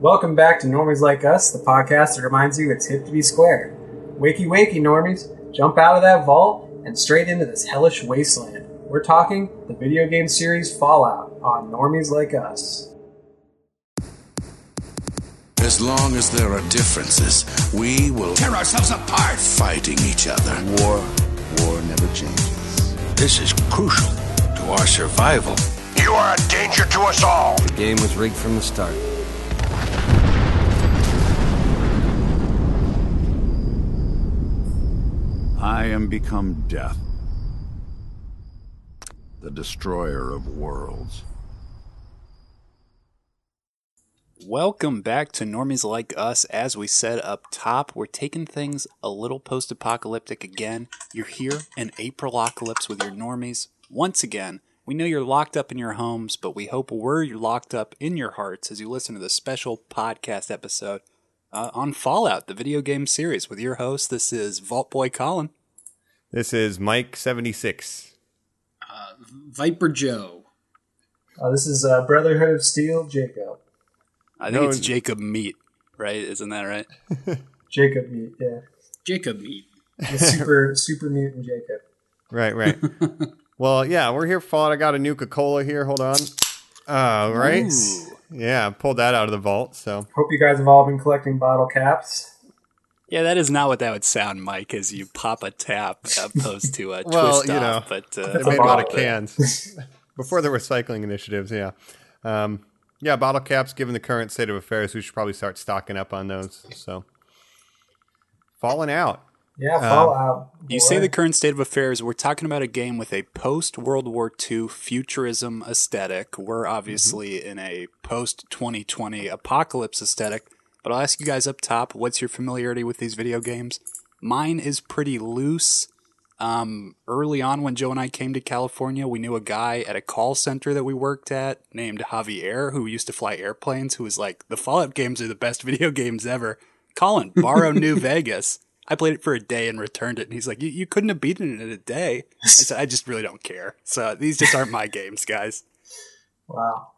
Welcome back to Normies Like Us, the podcast that reminds you it's hip to be square. Wakey, wakey, Normies. Jump out of that vault and straight into this hellish wasteland. We're talking the video game series Fallout on Normies Like Us. As long as there are differences, we will tear ourselves apart. fighting each other. War, war never changes. This is crucial to our survival. You are a danger to us all. The game was rigged from the start. I am become death, the destroyer of worlds. Welcome back to Normies Like Us. As we said up top, we're taking things a little post apocalyptic again. You're here in Aprilocalypse with your normies. Once again, we know you're locked up in your homes, but we hope we're locked up in your hearts as you listen to this special podcast episode uh, on Fallout, the video game series, with your host. This is Vault Boy Colin. This is Mike seventy six. Viper Joe. Uh, this is uh, Brotherhood of Steel, Jacob. I think No, it's Jacob Meat, right? Isn't that right? Jacob Meat, yeah. Jacob Meat. The super, super mutant Jacob. Right, right. well, yeah, we're here for Fallout. I got a Nuka Cola here. Hold on. Uh, right. Ooh. Yeah, pulled that out of the vault. So Hope you guys have all been collecting bottle caps. Yeah, that is not what that would sound, Mike, as you pop a tap opposed to a Well, twist you off. know, but uh, they made a lot of cans before the recycling initiatives. Yeah, um, yeah. Bottle caps. Given the current state of affairs, we should probably start stocking up on those. So, falling out. Yeah, Fallout. You say the current state of affairs. We're talking about a game with a post World War II futurism aesthetic. We're obviously in a post 2020 apocalypse aesthetic. But I'll ask you guys up top what's your familiarity with these video games? Mine is pretty loose. Um, early on, when Joe and I came to California, we knew a guy at a call center that we worked at named Javier who used to fly airplanes, who was like, The Fallout games are the best video games ever. Colin, borrow New Vegas. I played it for a day and returned it, and he's like, "You, you couldn't have beaten it in a day." I said, "I just really don't care." So these just aren't my games, guys. Wow.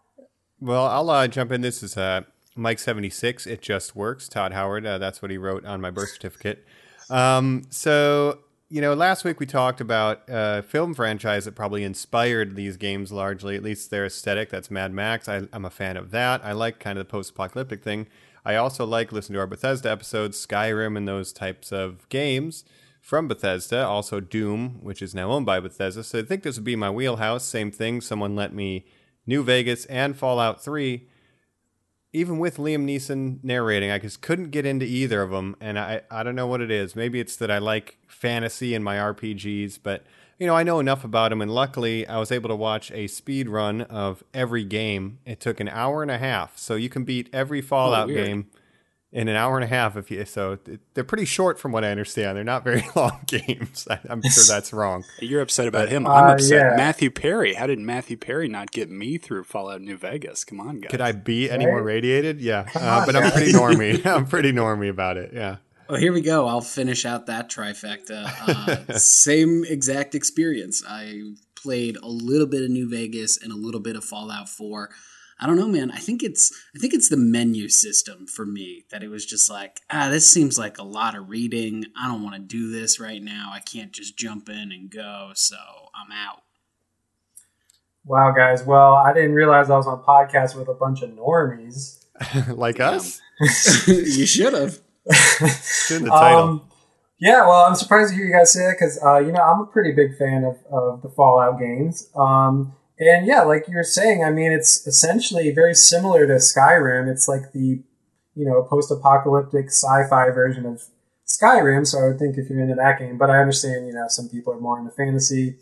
Well, I'll uh, jump in. This is uh, Mike seventy six. It just works. Todd Howard. Uh, that's what he wrote on my birth certificate. Um, so you know, last week we talked about a film franchise that probably inspired these games largely, at least their aesthetic. That's Mad Max. I, I'm a fan of that. I like kind of the post apocalyptic thing. I also like listening to our Bethesda episodes, Skyrim, and those types of games from Bethesda. Also Doom, which is now owned by Bethesda. So I think this would be my wheelhouse. Same thing. Someone let me New Vegas and Fallout 3 even with Liam Neeson narrating, I just couldn't get into either of them, and I I don't know what it is. Maybe it's that I like fantasy in my RPGs, but you know I know enough about them, and luckily I was able to watch a speed run of every game. It took an hour and a half, so you can beat every Fallout weird. game in an hour and a half. If you so they're pretty short from what I understand. They're not very long games. I, I'm sure that's wrong. You're upset about him. Uh, I'm upset. yeah. Matthew Perry. How did Matthew Perry not get me through Fallout New Vegas? Come on, guys. Could I be any more radiated? Yeah, uh, but I'm pretty normy. I'm pretty normy about it. Yeah. Oh, here we go. I'll finish out that trifecta. Uh, same exact experience. I played a little bit of New Vegas and a little bit of Fallout 4. I don't know, man. I think it's I think it's the menu system for me that it was just like, ah, this seems like a lot of reading. I don't want to do this right now. I can't just jump in and go, so I'm out. Wow, guys. Well, I didn't realize I was on a podcast with a bunch of normies. like us. you should have. In the title. Um, yeah, well, I'm surprised to hear you guys say that because, uh, you know, I'm a pretty big fan of, of the Fallout games. Um, and yeah, like you were saying, I mean, it's essentially very similar to Skyrim. It's like the, you know, post apocalyptic sci fi version of Skyrim. So I would think if you're into that game, but I understand, you know, some people are more into fantasy.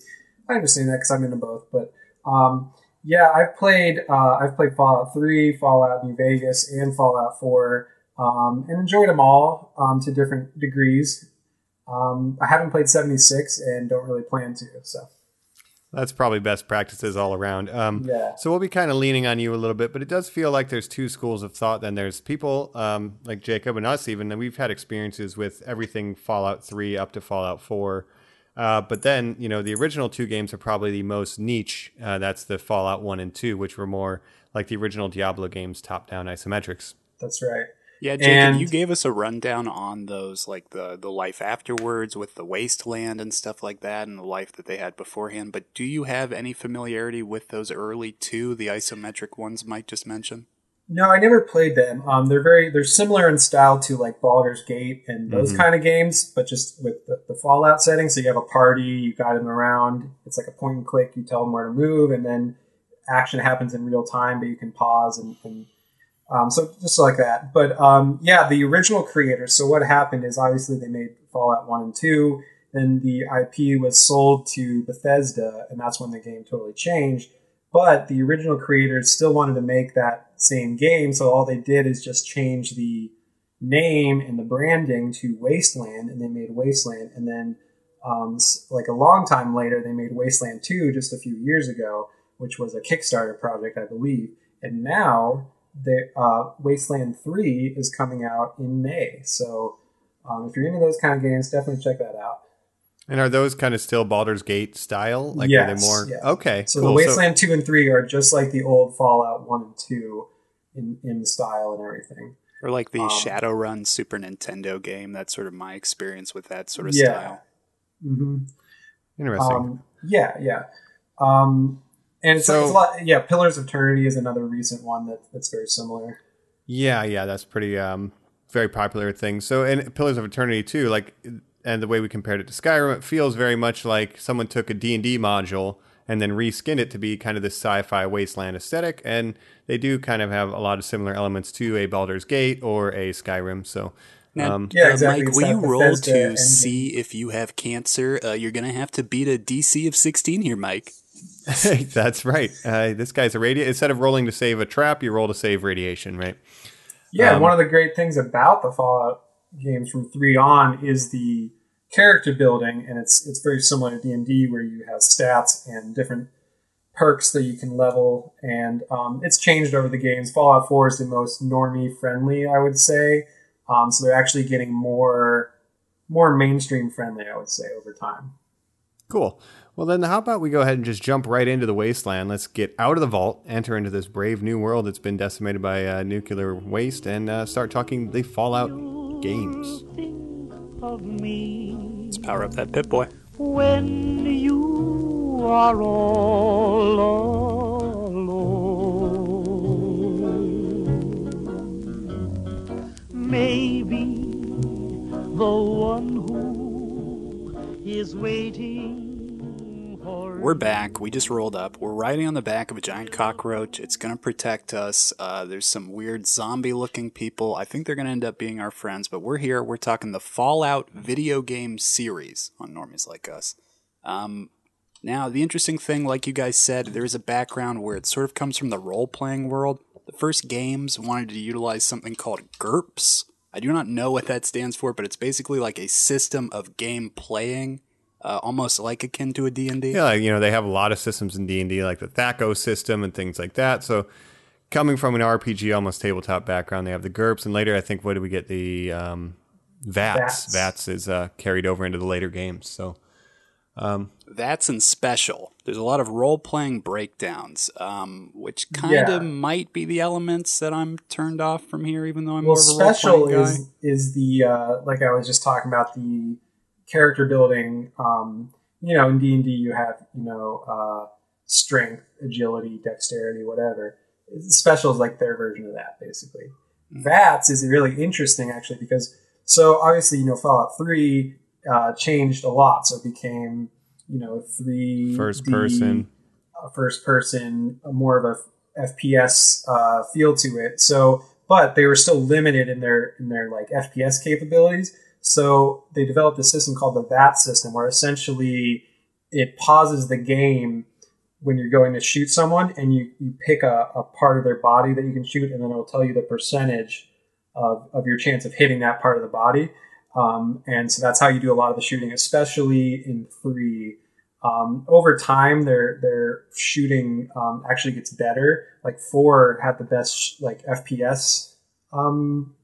I understand that because I'm into both. But um, yeah, I've played uh, I've played Fallout 3, Fallout New Vegas, and Fallout 4, um, and enjoyed them all um, to different degrees. Um, I haven't played 76 and don't really plan to. So That's probably best practices all around. Um, Yeah. So we'll be kind of leaning on you a little bit, but it does feel like there's two schools of thought. Then there's people um, like Jacob and us, even, and we've had experiences with everything Fallout 3 up to Fallout 4. Uh, but then, you know, the original two games are probably the most niche. Uh, that's the Fallout 1 and 2, which were more like the original Diablo games, top down isometrics. That's right. Yeah, Jacob, And- you gave us a rundown on those, like the the life afterwards with the wasteland and stuff like that, and the life that they had beforehand. But do you have any familiarity with those early two, the isometric ones Mike just mentioned? No, I never played them. Um, they're very they're similar in style to like Baldur's Gate and those kind of games, but just with the, the Fallout setting. So you have a party, you guide them around. It's like a point and click. You tell them where to move, and then action happens in real time, but you can pause and. and um, so just like that, but um, yeah, the original creators. So what happened is obviously they made Fallout One and Two. Then the IP was sold to Bethesda, and that's when the game totally changed. But the original creators still wanted to make that same game, so all they did is just change the name and the branding to Wasteland, and they made Wasteland. And then, um, like a long time later, they made Wasteland 2 just a few years ago, which was a Kickstarter project, I believe. And now, the uh, Wasteland 3 is coming out in May. So, um, if you're into those kind of games, definitely check that out. And are those kind of still Baldur's Gate style? Like are they more yeah. okay? So cool. the Wasteland 2 and 3 are just like the old Fallout 1 and 2 in, in style and everything. Or like the Um, Shadowrun Super Nintendo game? That's sort of my experience with that sort of Yeah. style. hmm interesting. Um, yeah, yeah. Um, and it's, So- it's a lot. Yeah, Pillars of Eternity is another recent one that, that's very similar. Yeah, yeah, that's pretty um very popular thing. So and Pillars of Eternity too, like and the way we compared it to Skyrim, it feels very much like someone took a D&D module and then reskinned it to be kind of this sci-fi wasteland aesthetic and they do kind of have a lot of similar elements to a Baldur's Gate or a Skyrim. So Now, um Yeah, uh. Mike, will you roll to see if you have cancer? Uh, you're going to have to beat a DC of 16 here, Mike. that's right. Uh, this guy's a radi instead of rolling to save a trap, you roll to save radiation, right? Yeah, Um, one of the great things about the Fallout games from three on is the character building, and it's it's very similar to D and D, where you have stats and different perks that you can level, and um, it's changed over the games. Fallout Four is the most normie friendly, I would say. Um, so they're actually getting more more mainstream friendly, I would say, over time. Cool. Well, then, how about we go ahead and just jump right into the wasteland? Let's get out of the vault, enter into this brave new world that's been decimated by uh, nuclear waste, and uh, start talking the Fallout games. of me Let's power up that Pip Boy. when you are all alone. Maybe the one who is waiting for We're back. We just rolled up. We're riding on the back of a giant cockroach. It's going to protect us. Uh, there's some weird zombie looking people. I think they're going to end up being our friends, but we're here. We're talking the Fallout video game series on Normies Like Us. Um, now, the interesting thing, like you guys said, there is a background where it sort of comes from the role playing world. The first games wanted to utilize something called GURPS. I do not know what that stands for, but it's basically like a system of game playing, uh, almost like akin to a D&D. Yeah, like, you know, they have a lot of systems in D and D, like the THACO system and things like that. So, coming from an RPG, almost tabletop background, they have the GURPS, and later, I think, what do we get? The um, VATS. VATS. VATS is uh, carried over into the later games. So, That's in special. There's a lot of role playing breakdowns, um, which kind Yeah. of might be the elements that I'm turned off from here, even though I'm well, more of a role special playing guy. is is the uh, like I was just talking about the character building. Um, you know, in D and D, you have you know uh, strength, agility, dexterity, whatever. Special is like their version of that, basically. VATS is really interesting actually because so obviously you know Fallout Three uh, changed a lot, so it became you know three first person. uh, first person, uh, more of a FPS uh, feel to it. So, but they were still limited in their in their like FPS capabilities. So they developed a system called the VAT system, where essentially it pauses the game when you're going to shoot someone, and you, you pick a, a part of their body that you can shoot, and then it'll tell you the percentage of, of your chance of hitting that part of the body. Um, and so that's how you do a lot of the shooting, especially in three. Um, over time, their their shooting um, actually gets better. Like four had the best like FPS um,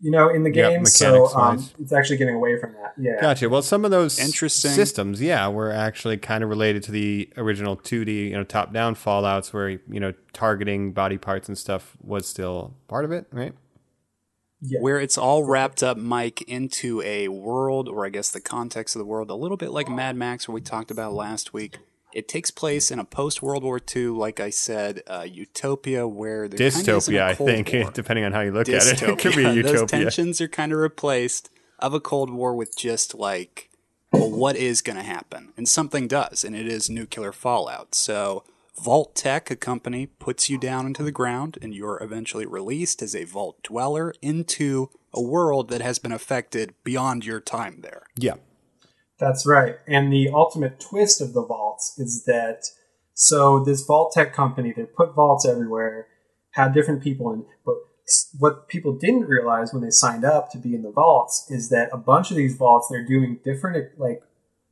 you know, in the Yep, game. so um, it's actually getting away from that. Yeah. Gotcha. Well, some of those Interesting. systems, yeah, were actually kind of related to the original 2D, you know, top-down Fallout's, where you know targeting body parts and stuff was still part of it, right? Yeah. where it's all wrapped up, Mike, into a world, or I guess the context of the world, a little bit like Mad Max, where we talked about last week. It takes place in a post World War II, like I said, uh, utopia where there kinda isn't a Dystopia, I think, War. depending on how you look at it. It could be Dystopia. a Those utopia. tensions are kind of replaced of a Cold War with just like, well, what is going to happen? And something does, and it is nuclear fallout. So, Vault-Tec, a company, puts you down into the ground, and you're eventually released as a Vault dweller into a world that has been affected beyond your time there. Yeah. That's right. And the ultimate twist of the vaults is that so this Vault-Tec company, they put vaults everywhere, had different people in, but what people didn't realize when they signed up to be in the vaults is that a bunch of these vaults they're doing different like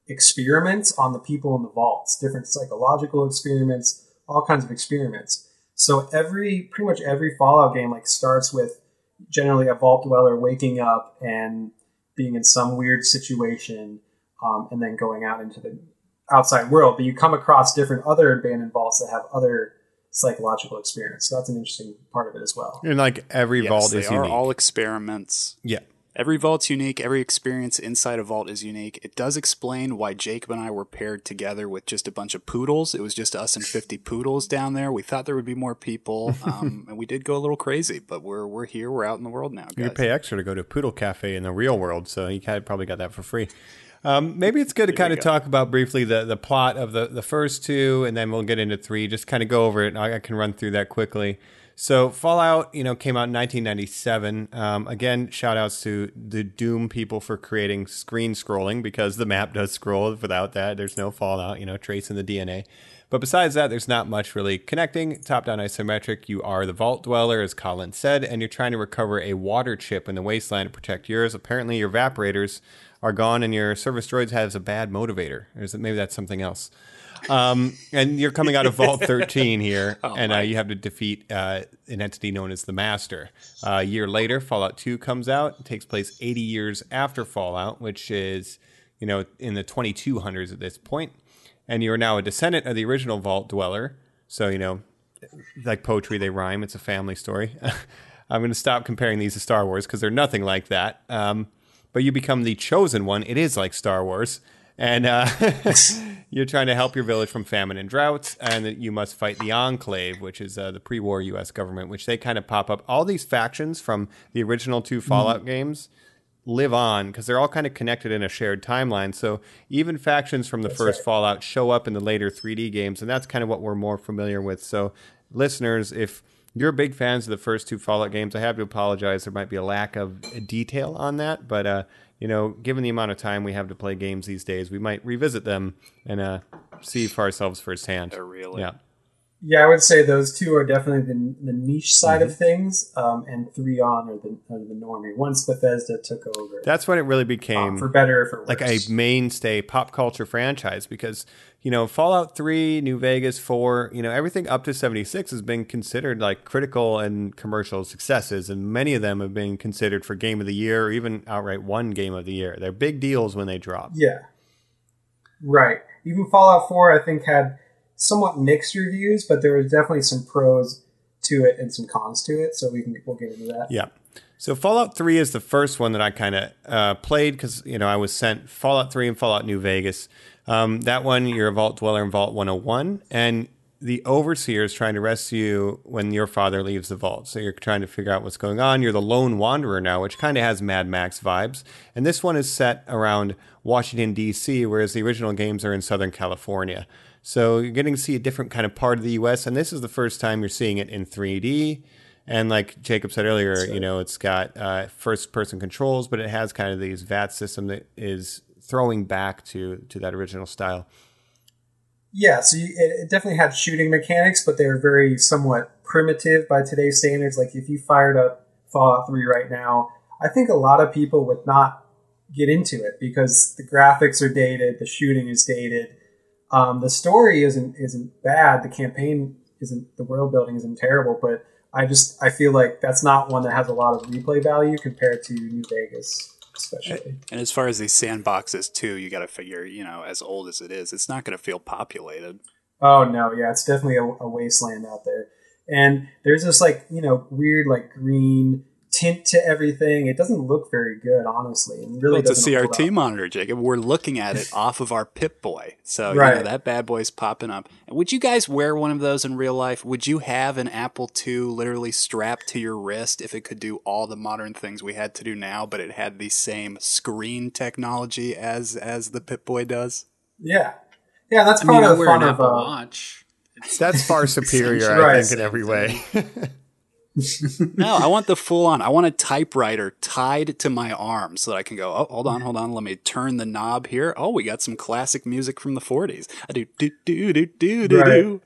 experiments on the people in the vaults, different psychological experiments, all kinds of experiments. So every pretty much every Fallout game like starts with generally a vault dweller waking up and being in some weird situation um, and then going out into the outside world. But you come across different other abandoned vaults that have other psychological experience. So that's an interesting part of it as well. And like every Yes, vault they is are unique. all experiments. yeah. Every vault's unique. Every experience inside a vault is unique. It does explain why Jacob and I were paired together with just a bunch of poodles. It was just us and 50 poodles down there. We thought there would be more people, um, and we did go a little crazy, but we're we're here. We're out in the world now, You pay extra to go to a Poodle Cafe in the real world, so you kind probably got that for free. Um, maybe it's good to kind of talk about briefly the, the plot of the, the first two, and then we'll get into three. Just kind of go over it. I, I can run through that quickly. So Fallout, you know, came out in 1997. Um, again, shout outs to the Doom people for creating screen scrolling because the map does scroll. Without that, there's no Fallout, you know, tracing the DNA. But besides that, there's not much really connecting. Top down isometric, you are the vault dweller, as Colin said, and you're trying to recover a water chip in the wasteland to protect yours. Apparently, your evaporators are gone, and your service droids has a bad motivator. Or is it maybe that's something else? Um, and you're coming out of Vault 13 here, and uh, you have to defeat uh, an entity known as the Master. Uh, a year later, Fallout 2 comes out. It takes place 80 years after Fallout, which is, you know, in the 2200s at this point. And you're now a descendant of the original Vault Dweller. So, you know, like poetry, they rhyme. It's a family story. I'm going to stop comparing these to Star Wars because they're nothing like that. Um, but you become the chosen one. It is like Star Wars. And uh, you're trying to help your village from famine and droughts. And you must fight the Enclave, which is uh, the pre war U.S. government, which they kind of pop up. All these factions from the original two Fallout games live on because they're all kind of connected in a shared timeline. So even factions from the first Fallout show up in the later 3D games, and that's kind of what we're more familiar with. So listeners, if you're big fans of the first two Fallout games, I have to apologize. There might be a lack of detail on that, but uh, you know, given the amount of time we have to play games these days, we might revisit them and uh, see for ourselves firsthand. Oh, really? Yeah. Yeah, I would say those two are definitely the, the niche side Mm-hmm. of things, um, and three on are the, are the normie. Once Bethesda took over, That's when it really um, became for better or for worse. like a mainstay pop culture franchise because you know Fallout 3, New Vegas 4, you know everything up to 76 has been considered like critical and commercial successes and many of them have been considered for game of the year or even outright one game of the year. They're big deals when they drop. Yeah. Right. Even Fallout 4, I think, had somewhat mixed reviews, but there was definitely some pros to it and some cons to it. So we can we'll get into that. Yeah. So Fallout 3 is the first one that I kind of uh, played because you know I was sent Fallout 3 and Fallout New Vegas. Um, that one, you're a Vault Dweller in Vault 101, and the Overseer is trying to rescue you when your father leaves the vault. So you're trying to figure out what's going on. You're the lone wanderer now, which kind of has Mad Max vibes. And this one is set around Washington D.C., whereas the original games are in Southern California. So you're getting to see a different kind of part of the U.S., and this is the first time you're seeing it in 3D. And like Jacob said earlier, you know, it's got uh, first person controls, but it has kind of these VAT system that is throwing back to to that original style. Yeah, so you, it, it definitely had shooting mechanics, but they were very somewhat primitive by today's standards. Like if you fired up Fallout 3 right now, I think a lot of people would not get into it because the graphics are dated, the shooting is dated, um, the story isn't isn't bad, the campaign isn't, the world building isn't terrible, but I just I feel like that's not one that has a lot of replay value compared to New Vegas, especially. And as far as these sandboxes too, you got to figure, you know, as old as it is, it's not going to feel populated. Oh no, yeah, it's definitely a, a wasteland out there. And there's this like you know weird like green tint to everything. It doesn't look very good, honestly. It really Well, it's a doesn't hold CRT up. monitor, Jacob. We're looking at it off of our Pip Boy, so you know, that bad boy's popping up. Would you guys wear one of those in real life? Would you have an Apple II literally strapped to your wrist if it could do all the modern things we had to do now, but it had the same screen technology as as the Pip Boy does? Yeah, yeah, that's I part mean, of the fun an of Apple uh, Watch. That's far superior, I Right. think, in every way. No, I want the full on. I want a typewriter tied to my arm so that I can go, oh, hold on, hold on. Let me turn the knob here. Oh, we got some classic music from the 40s. I do, do, do, do, do, do, do.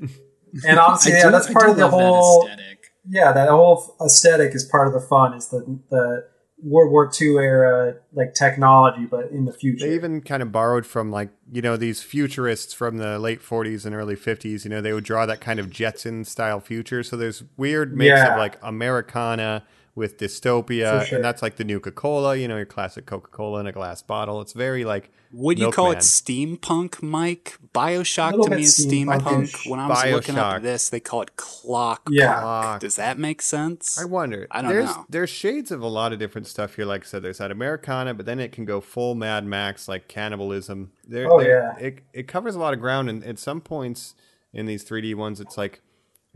and honestly, I yeah, do- that's part of the love that whole. aesthetic. Yeah, that whole aesthetic is part of the fun. Is the the World War II era like technology, but in the future. They even kind of borrowed from like you know these futurists from the late 40s and early 50s. You know they would draw that kind of Jetson style future. So there's weird mix Yeah. of like Americana with dystopia, sure. and that's like the new Coca-Cola. You know your classic Coca-Cola in a glass bottle. It's very like Would you call it steampunk, Mike? Bioshock Little to me is steampunk. When I was looking up this, they call it clock. Yeah. Clock. Does that make sense? I wonder. I don't there's, know. There's shades of a lot of different stuff here. Like I said, there's that Americana, but then it can go full Mad Max, like cannibalism. There, Oh, there- yeah. It, it covers a lot of ground, and at some points in these 3D ones, it's like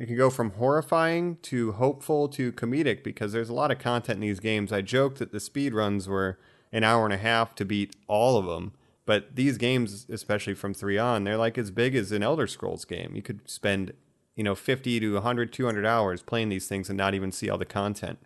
it can go from horrifying to hopeful to comedic because there's a lot of content in these games. I joked that the speed runs were an hour and a half to beat all of them. But these games, especially from 3 on, they're like as big as an Elder Scrolls game. You could spend, you know, 50 to 100, 200 hours playing these things and not even see all the content.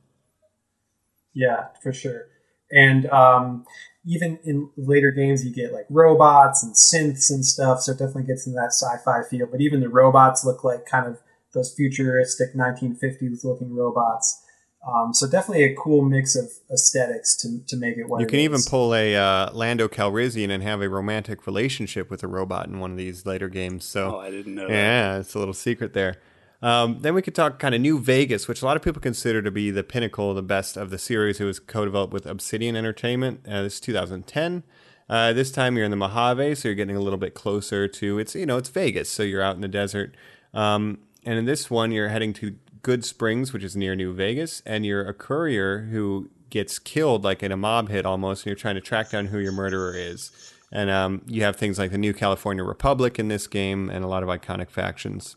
Yeah, for sure. And um, even in later games, you get like robots and synths and stuff. So it definitely gets into that sci-fi feel. But even the robots look like kind of those futuristic 1950s looking robots. Um, so definitely a cool mix of aesthetics to, to make it what You it can even pull a uh, Lando Calrissian and have a romantic relationship with a robot in one of these later games. So Oh, I didn't know that. yeah, it's a little secret there. Um, then we could talk kind of New Vegas, which a lot of people consider to be the pinnacle, the best of the series. It was co-developed with Obsidian Entertainment. Uh, this is 2010. Uh, this time you're in the Mojave, so you're getting a little bit closer to it's you know it's Vegas, so you're out in the desert. Um, and in this one, you're heading to Goodsprings, which is near New Vegas, and you're a courier who gets killed like in a mob hit almost, and you're trying to track down who your murderer is. And um, you have things like the New California Republic in this game, and a lot of iconic factions.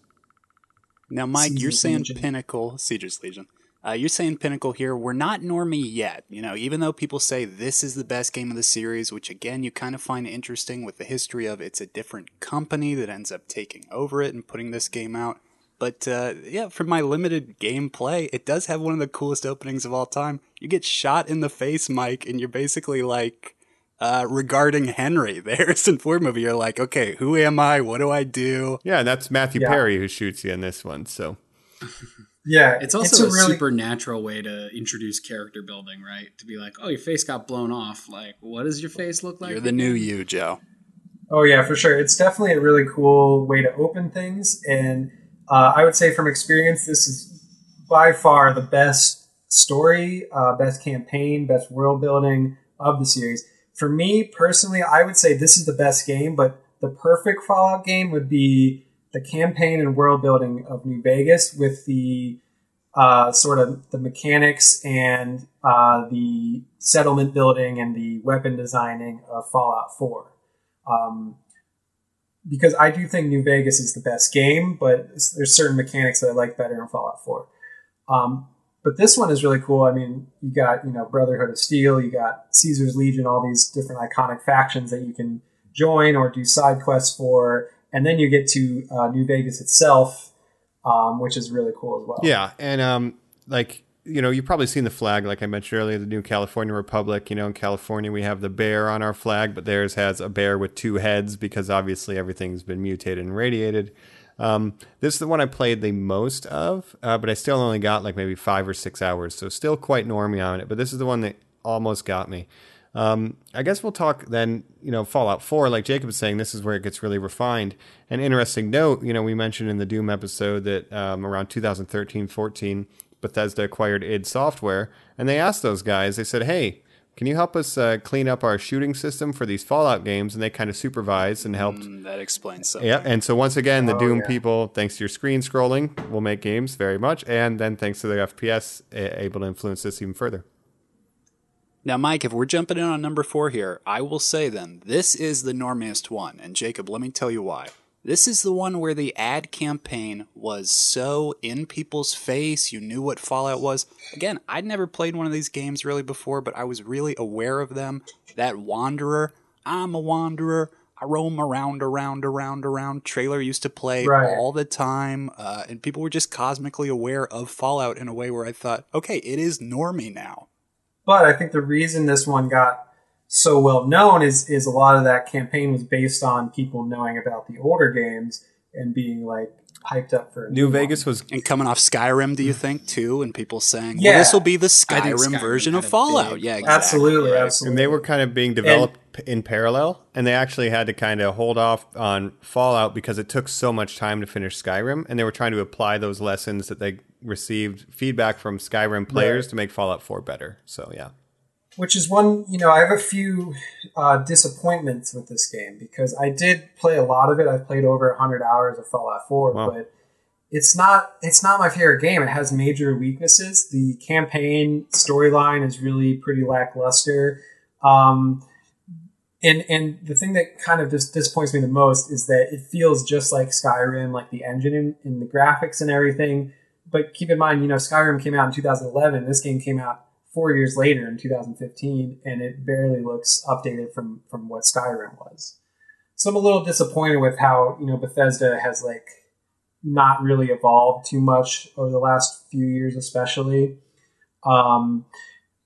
Now, Mike, you're saying Legion. Pinnacle, Caesar's Legion. Uh, you're saying Pinnacle here. We're not normie yet. You know, even though people say this is the best game of the series, which again you kind of find interesting with the history of it's a different company that ends up taking over it and putting this game out. But uh, yeah, for my limited gameplay, it does have one of the coolest openings of all time. You get shot in the face, Mike, and you're basically like uh, regarding Henry. The Harrison Ford movie. You're like, okay, who am I? What do I do? Yeah, and that's Matthew Yeah. Perry who shoots you in this one. So Yeah, It's also a, really supernatural way to introduce character building, right? To be like, oh, your face got blown off. Like, what does your face look like? You're the new you, Joe. Oh yeah, for sure. It's definitely a really cool way to open things, and uh, I would say from experience, this is by far the best story, uh, best campaign, best world building of the series. For me personally, I would say this is the best game, but the perfect Fallout game would be the campaign and world building of New Vegas with the uh, sort of the mechanics and uh, the settlement building and the weapon designing of Fallout 4 um, because I do think New Vegas is the best game, but there's certain mechanics that I like better in Fallout 4. Um, but this one is really cool. I mean, you got you know Brotherhood of Steel, you got Caesar's Legion, all these different iconic factions that you can join or do side quests for, and then you get to uh, New Vegas itself, um, which is really cool as well. yeah, and um, like you know, you've probably seen the flag, like I mentioned earlier, the new California Republic. You know, in California we have the bear on our flag, but theirs has a bear with two heads because obviously everything's been mutated and radiated. Um, this is the one I played the most of, uh, but I still only got like maybe five or six hours, so still quite normie on it. But this is the one that almost got me. Um, I guess we'll talk then, you know, Fallout 4, like Jacob was saying, this is where it gets really refined. An interesting note, you know, we mentioned in the Doom episode that um, around 2013 14, Bethesda acquired id Software, and they asked those guys. They said, "Hey, can you help us uh, clean up our shooting system for these Fallout games?" And they kind of supervised and helped. Mm, that explains something. Yeah, and so once again, the Oh, Doom yeah. people, thanks to your screen scrolling, will make games very much, and then thanks to the FPS, able to influence this even further. Now, Mike, if we're jumping in on number four here, I will say then, this is the normiest one. And Jacob, let me tell you why. This is the one where the ad campaign was so in people's face. You knew what Fallout was. Again, I'd never played one of these games really before, but I was really aware of them. That Wanderer, I'm a Wanderer. I roam around, around, around, around. Trailer used to play Right. all the time, uh, and people were just cosmically aware of Fallout in a way where I thought, okay, it is normie now. But I think the reason this one got so well known is is a lot of that campaign was based on people knowing about the older games and being like hyped up for a New one. Vegas was And coming off Skyrim, do you mm. think too? And people saying, Yeah. "Well, this will be the Skyrim Skyrim version of Fallout." big- yeah, exactly. Absolutely, right? absolutely. and they were kind of being developed in parallel and they actually had to kind of hold off on fallout because it took so much time to finish skyrim and they were trying to apply those lessons that they received feedback from skyrim players Right. to make fallout 4 better so yeah which is one you know i have a few uh, disappointments with this game because i did play a lot of it. I've played over 100 hours of fallout 4 Wow. but it's not it's not my favorite game. It has major weaknesses. The campaign storyline is really pretty lackluster. Um, and and the thing that kind of just disappoints me the most is that it feels just like skyrim like the engine and, and the graphics and everything. But keep in mind you know skyrim came out in 2011 this game came out four years later in 2015, and it barely looks updated from from what Skyrim was. So I'm a little disappointed with how you know Bethesda has like not really evolved too much over the last few years, especially. Um,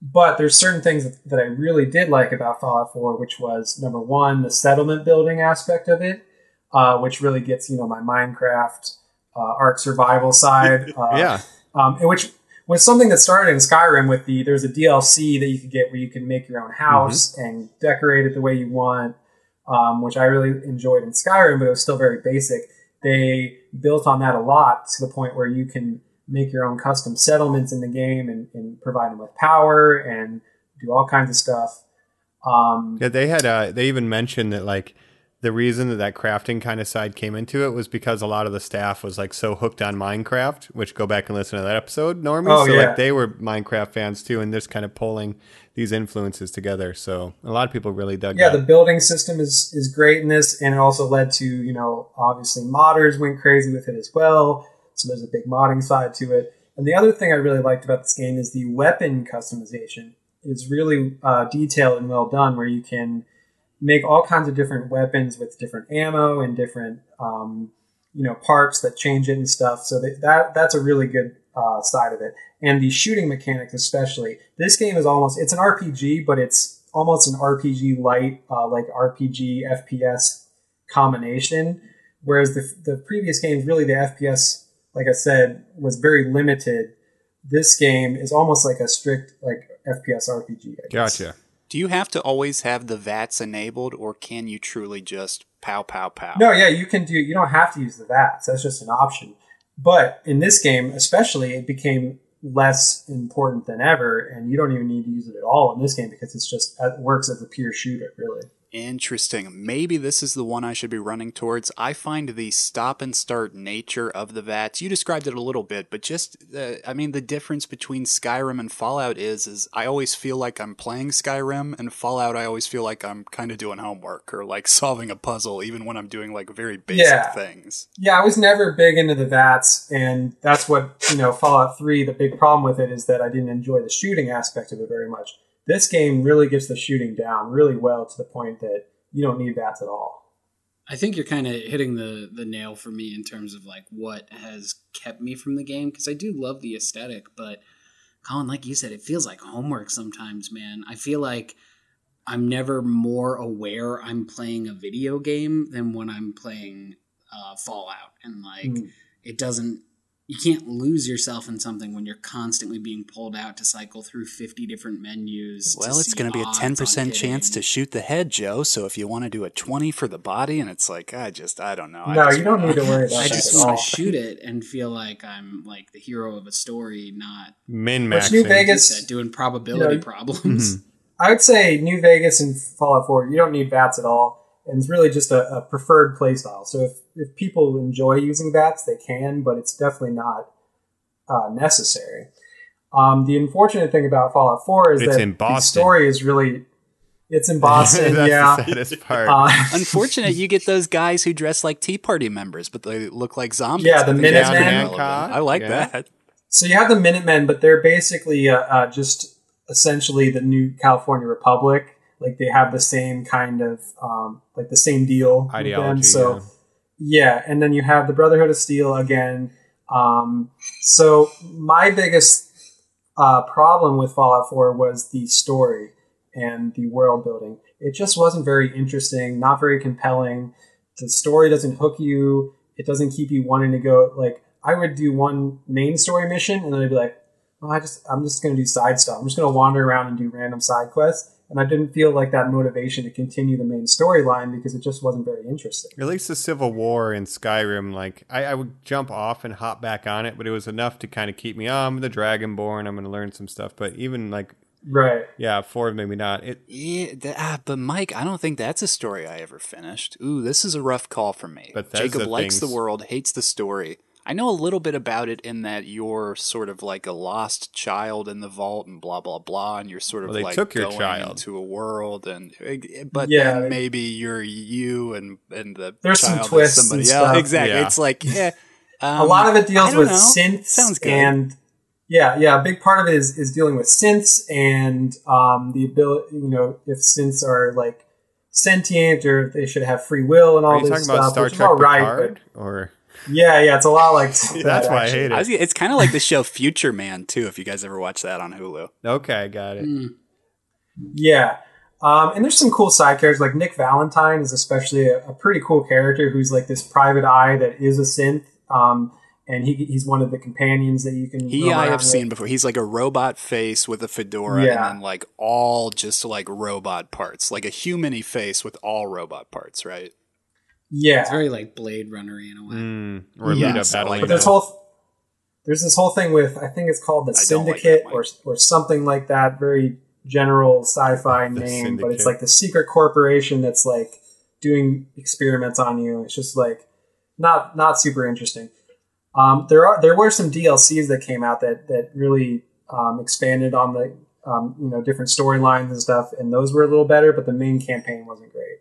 but there's certain things that, that I really did like about Fallout 4, which was number one, the settlement building aspect of it, uh, which really gets you know my Minecraft uh, Ark survival side. Uh, yeah um, which was something that started in Skyrim with the there's a DLC that you could get where you can make your own house and decorate it the way you want, um, which I really enjoyed in Skyrim, but it was still very basic. They built on that a lot to the point where you can make your own custom settlements in the game and, and provide them with power and do all kinds of stuff. Um, yeah they had uh they even mentioned that like the reason that that crafting kind of side came into it was because a lot of the staff was like so hooked on Minecraft, which go back and listen to that episode, Normie. Oh, so yeah. like they were Minecraft fans too, and just kind of pulling these influences together. So a lot of people really dug yeah, that. the building system is is great in this, and it also led to you know obviously modders went crazy with it as well. So there's a big modding side to it. And the other thing I really liked about this game is the weapon customization. It's really uh, detailed and well done, where you can make all kinds of different weapons with different ammo and different um, you know parts that change it and stuff. So that, that that's a really good uh, side of it. And the shooting mechanics, especially. This game is almost it's an RPG, but it's almost an RPG light, uh, like RPG FPS combination. Whereas the the previous games, really the FPS, like I said, was very limited. This game is almost like a strict like FPS RPG. Gotcha. Do you have to always have the VATS enabled, or can you truly just pow pow pow? No, yeah, you can do. You don't have to use the VATS. That's just an option. But in this game, especially, it became less important than ever, and you don't even need to use it at all in this game because it's just it works as a pure shooter, really. Interesting. Maybe this is the one I should be running towards. I find the stop and start nature of the VATS. You described it a little bit, but just uh, I mean the difference between Skyrim and Fallout is is I always feel like I'm playing Skyrim and Fallout I always feel like I'm kind of doing homework or like solving a puzzle even when I'm doing like very basic Yeah. things. Yeah, I was never big into the VATS, and that's what you know. Fallout Three. The big problem with it is that I didn't enjoy the shooting aspect of it very much. This game really gets the shooting down really well to the point that you don't need VATS at all. I think you're kind of hitting the the nail for me in terms of like what has kept me from the game because I do love the aesthetic, but Colin, like you said, it feels like homework sometimes, man. I feel like I'm never more aware I'm playing a video game than when I'm playing uh, Fallout, and like Mm. it doesn't you can't lose yourself in something when you're constantly being pulled out to cycle through 50 different menus. Well, it's going to be a ten percent chance to shoot the head, Joe. So if you want to do a twenty for the body, and it's like I just I don't know. I No, just you don't wanna- need to worry about I just want to shoot it and feel like I'm like the hero of a story, not Min Which New. Vegas- said, doing probability Yeah. problems. Mm-hmm. I would say New Vegas and Fallout 4, you don't need VATS at all. And it's really just a, a preferred playstyle. So if, if people enjoy using VATS, they can, but it's definitely not uh, necessary. Um, the unfortunate thing about Fallout 4 is It's that in the story is really. It's in Boston, That's yeah. the saddest part. Uh, Unfortunate, you get those guys who dress like Tea Party members, but they look like zombies. Yeah, I the Minutemen. pretty relevant. Cod, I like yeah. that. So you have the Minutemen, but they're basically uh, uh, just essentially the new California Republic. Like they have the same kind of um, like the same deal with them. Ideology, So yeah. Yeah, and then you have the Brotherhood of Steel again. Um, so my biggest uh, problem with Fallout 4 was the story and the world building. It just wasn't very interesting, not very compelling. The story doesn't hook you. It doesn't keep you wanting to go. Like I would do one main story mission, and then I'd be like, "Well, I just I'm just going to do side stuff. I'm just going to wander around and do random side quests." And I didn't feel like that motivation to continue the main storyline because it just wasn't very interesting. At least the Civil War in Skyrim, like I, I would jump off and hop back on it, but it was enough to kind of keep me. Oh, I'm the Dragonborn. I'm going to learn some stuff. But even like, Right. yeah, four maybe not. It Yeah, th- ah, but Mike, I don't think that's a story I ever finished. Ooh, this is a rough call for me. Bethesda Jacob likes the world, hates the story. I know a little bit about it in that you're sort of like a lost child in the vault and blah blah blah, and you're sort of Well, they like took your going child. into a world, and eh, but Yeah. then maybe you're you and and the There's some child is twists somebody and else. stuff. Exactly, Yeah. it's like yeah. a um, lot of it deals with know. synths Sounds good. and yeah yeah a big part of it is, is dealing with synths and um, the ability you know if synths are like sentient or they should have free will and all are you this talking about stuff Star which is Trek all right Picard? but Or yeah yeah it's a lot like that's that, why I actually. hate I it. was, it's kind of like the show Future Man too. If you guys ever watch that on Hulu. Okay, got it. Yeah. Um, and there's some cool side characters like Nick Valentine is especially a, a pretty cool character who's like this private eye that is a synth. Um, and he, he's one of the companions that you can. He I have with. seen before. He's like a robot face with a fedora Yeah. and then like all just like robot parts, like a humany face with all robot parts, right? Yeah. It's very like Blade Runner in a way. Mm, or Yes, beat up like But that. there's whole there's this whole thing with I think it's called the I don't like Syndicate or or something like that. Very general sci-fi The name, but it's like the secret corporation that's like doing experiments on you. It's just like not not super interesting. Um, there are there were some DLCs that came out that that really um, expanded on the um, you know different storylines and stuff, and those were a little better. But the main campaign wasn't great.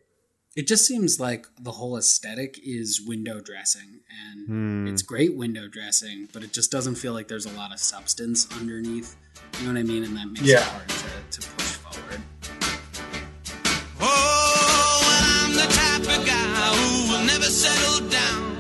It just seems like the whole aesthetic is window dressing, and Hmm. it's great window dressing, but it just doesn't feel like there's a lot of substance underneath. You know what I mean? And that makes Yeah. it hard to, to push forward. Oh, I'm the type of guy who will never settle down.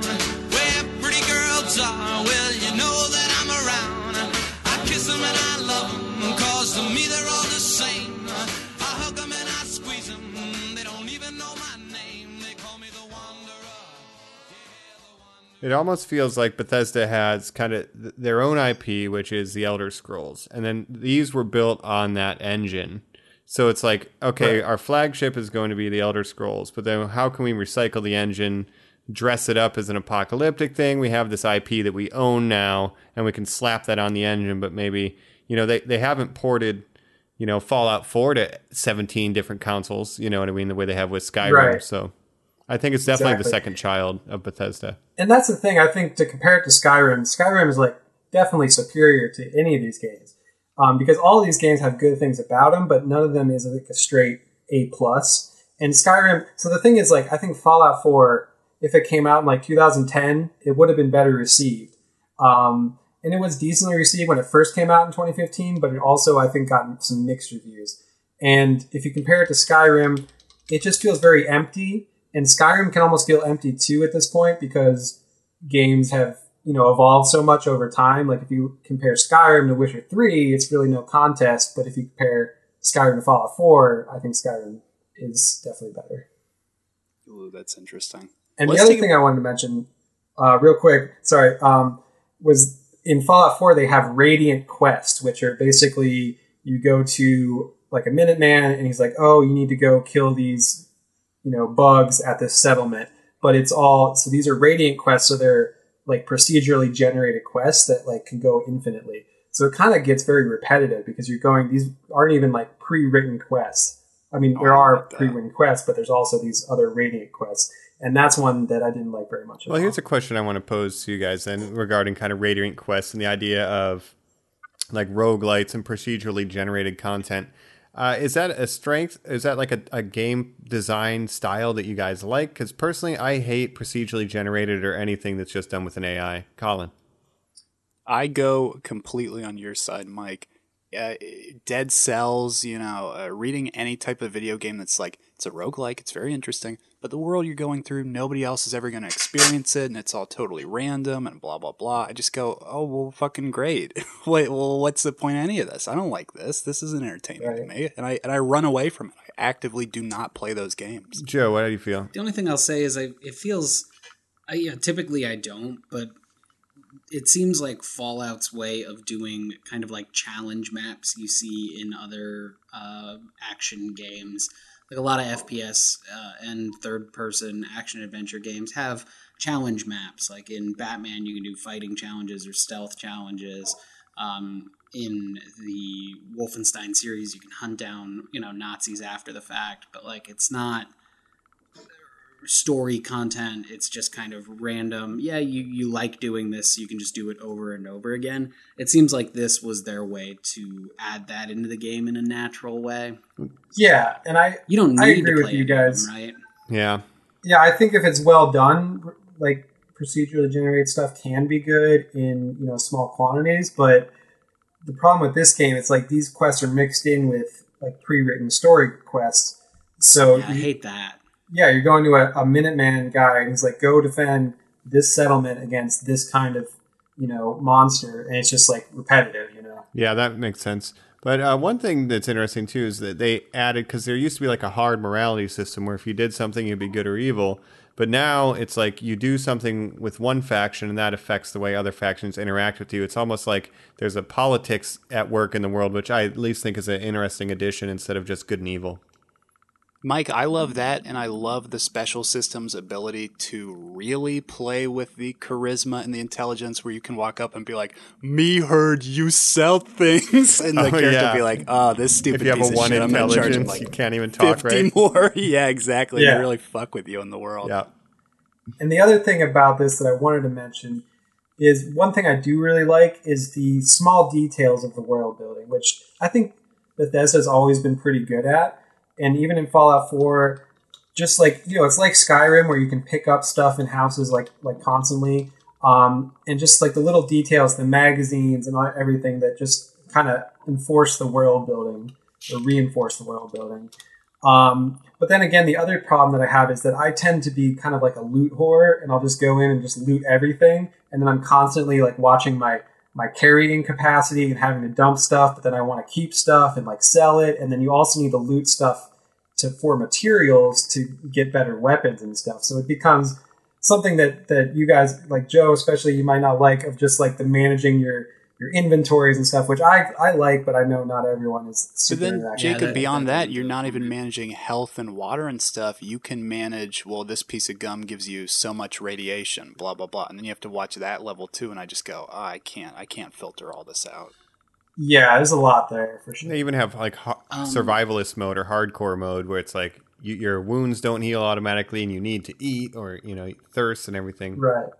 It almost feels like Bethesda has kind of th- their own IP, which is the Elder Scrolls, and then these were built on that engine. So it's like, okay, Right. our flagship is going to be the Elder Scrolls, but then how can we recycle the engine, dress it up as an apocalyptic thing? We have this IP that we own now, and we can slap that on the engine, but maybe, you know, they, they haven't ported, you know, Fallout 4 to 17 different consoles, you know what I mean, the way they have with Skyrim. Right. So I think it's definitely the second child of Bethesda. and that's the thing. I think to compare it to Skyrim, Skyrim is like definitely superior to any of these games um, because all of these games have good things about them, but none of them is like a straight A plus. And Skyrim. So the thing is, like, I think Fallout Four, if it came out in like 2010, it would have been better received. Um, and it was decently received when it first came out in 2015, but it also I think got some mixed reviews. And if you compare it to Skyrim, it just feels very empty. And Skyrim can almost feel empty too at this point because games have you know evolved so much over time. Like if you compare Skyrim to Witcher Three, it's really no contest. But if you compare Skyrim to Fallout Four, I think Skyrim is definitely better. Ooh, that's interesting. And Let's the other thing I wanted to mention, uh, real quick, sorry, um, was in Fallout 4 they have radiant quests, which are basically you go to like a Minuteman and he's like, oh, you need to go kill these, you know, bugs at this settlement. But it's all so these are radiant quests, so they're like procedurally generated quests that like can go infinitely. So it kind of gets very repetitive because you're going these aren't even like pre-written quests. I mean, there Oh, I are pre-written quests, but there's also these other radiant quests, and that's one that I didn't like very much. At Well, all. here's a question I want to pose to you guys then regarding kind of Radiant quests and the idea of like rogue lights and procedurally generated content. Uh, is that a strength? Is that like a, a game design style that you guys like? Because personally, I hate procedurally generated or anything that's just done with an AI. Colin. I go completely on your side, Mike. Uh, Dead Cells, you know, uh, reading any type of video game that's like, it's a roguelike, it's very interesting, but the world you're going through, nobody else is ever going to experience it, and it's all totally random and blah, blah, blah. I just go, oh, well, fucking great. Wait, well, what's the point of any of this? I don't like this. This isn't entertaining to me. And I, and I run away from it. I actively do not play those games. Joe, what do you feel? The only thing I'll say is I it feels I you know, typically I don't, but it seems like Fallout's way of doing kind of like challenge maps you see in other uh, action games. Like a lot of FPS uh, and third person action adventure games have challenge maps. Like in Batman, you can do fighting challenges or stealth challenges. Um, in the Wolfenstein series, you can hunt down you know Nazis after the fact, but like it's not story content. It's just kind of random. Yeah, you, you like doing this, so you can just do it over and over again. It seems like this was their way to add that into the game in a natural way. yeah, and I You don't I need agree to with play you any of them, guys. right? Yeah. yeah, I think if it's well done, like procedurally generated stuff can be good in you know small quantities. But the problem with this game, it's like these quests are mixed in with like pre-written story quests. So Yeah, I hate that. Yeah, you're going to a, a Minuteman guy, and he's like, "Go defend this settlement against this kind of you know monster," and it's just like repetitive, you know. Yeah, that makes sense. But uh, one thing that's interesting too is that they added because there used to be like a hard morality system where if you did something, you'd be good or evil. But now it's like you do something with one faction and that affects the way other factions interact with you. It's almost like there's a politics at work in the world, which I at least think is an interesting addition instead of just good and evil. Mike, I love that, and I love the special system's ability to really play with the charisma and the intelligence where you can walk up and be like, Me heard you sell things. And the Oh, character yeah. be like, Oh, this stupid If you have piece a of one shit, I'm gonna charge intelligence, like you can't even talk 50 right. more. yeah, exactly. Yeah. They really fuck with you in the world. Yeah. And the other thing about this that I wanted to mention is one thing I do really like is the small details of the world building, which I think Bethesda's always been pretty good at. And even in Fallout 4, just like you know, it's like Skyrim where you can pick up stuff in houses like like constantly, um, and just like the little details, the magazines and everything that just kind of enforce the world building or reinforce the world building. Um, but then again, the other problem that I have is that I tend to be kind of like a loot whore, and I'll just go in and just loot everything, and then I'm constantly like watching my my carrying capacity and having to dump stuff, but then I want to keep stuff and like sell it, and then you also need to loot stuff to for materials to get better weapons and stuff. So it becomes something that that you guys like Joe, especially you might not like of just like the managing your your inventories and stuff, which I I like, but I know not everyone is But super then, into that. Jacob, that- beyond that- that, you're not even managing health and water and stuff. You can manage, well, this piece of gum gives you so much radiation, blah, blah, blah. And then you have to watch that level too. And I just go, oh, I can't, I can't filter all this out. Yeah, there's a lot there for sure. They even have like ho- Um, survivalist mode or hardcore mode where it's like you, your wounds don't heal automatically and you need to eat or you know thirst and everything. Right.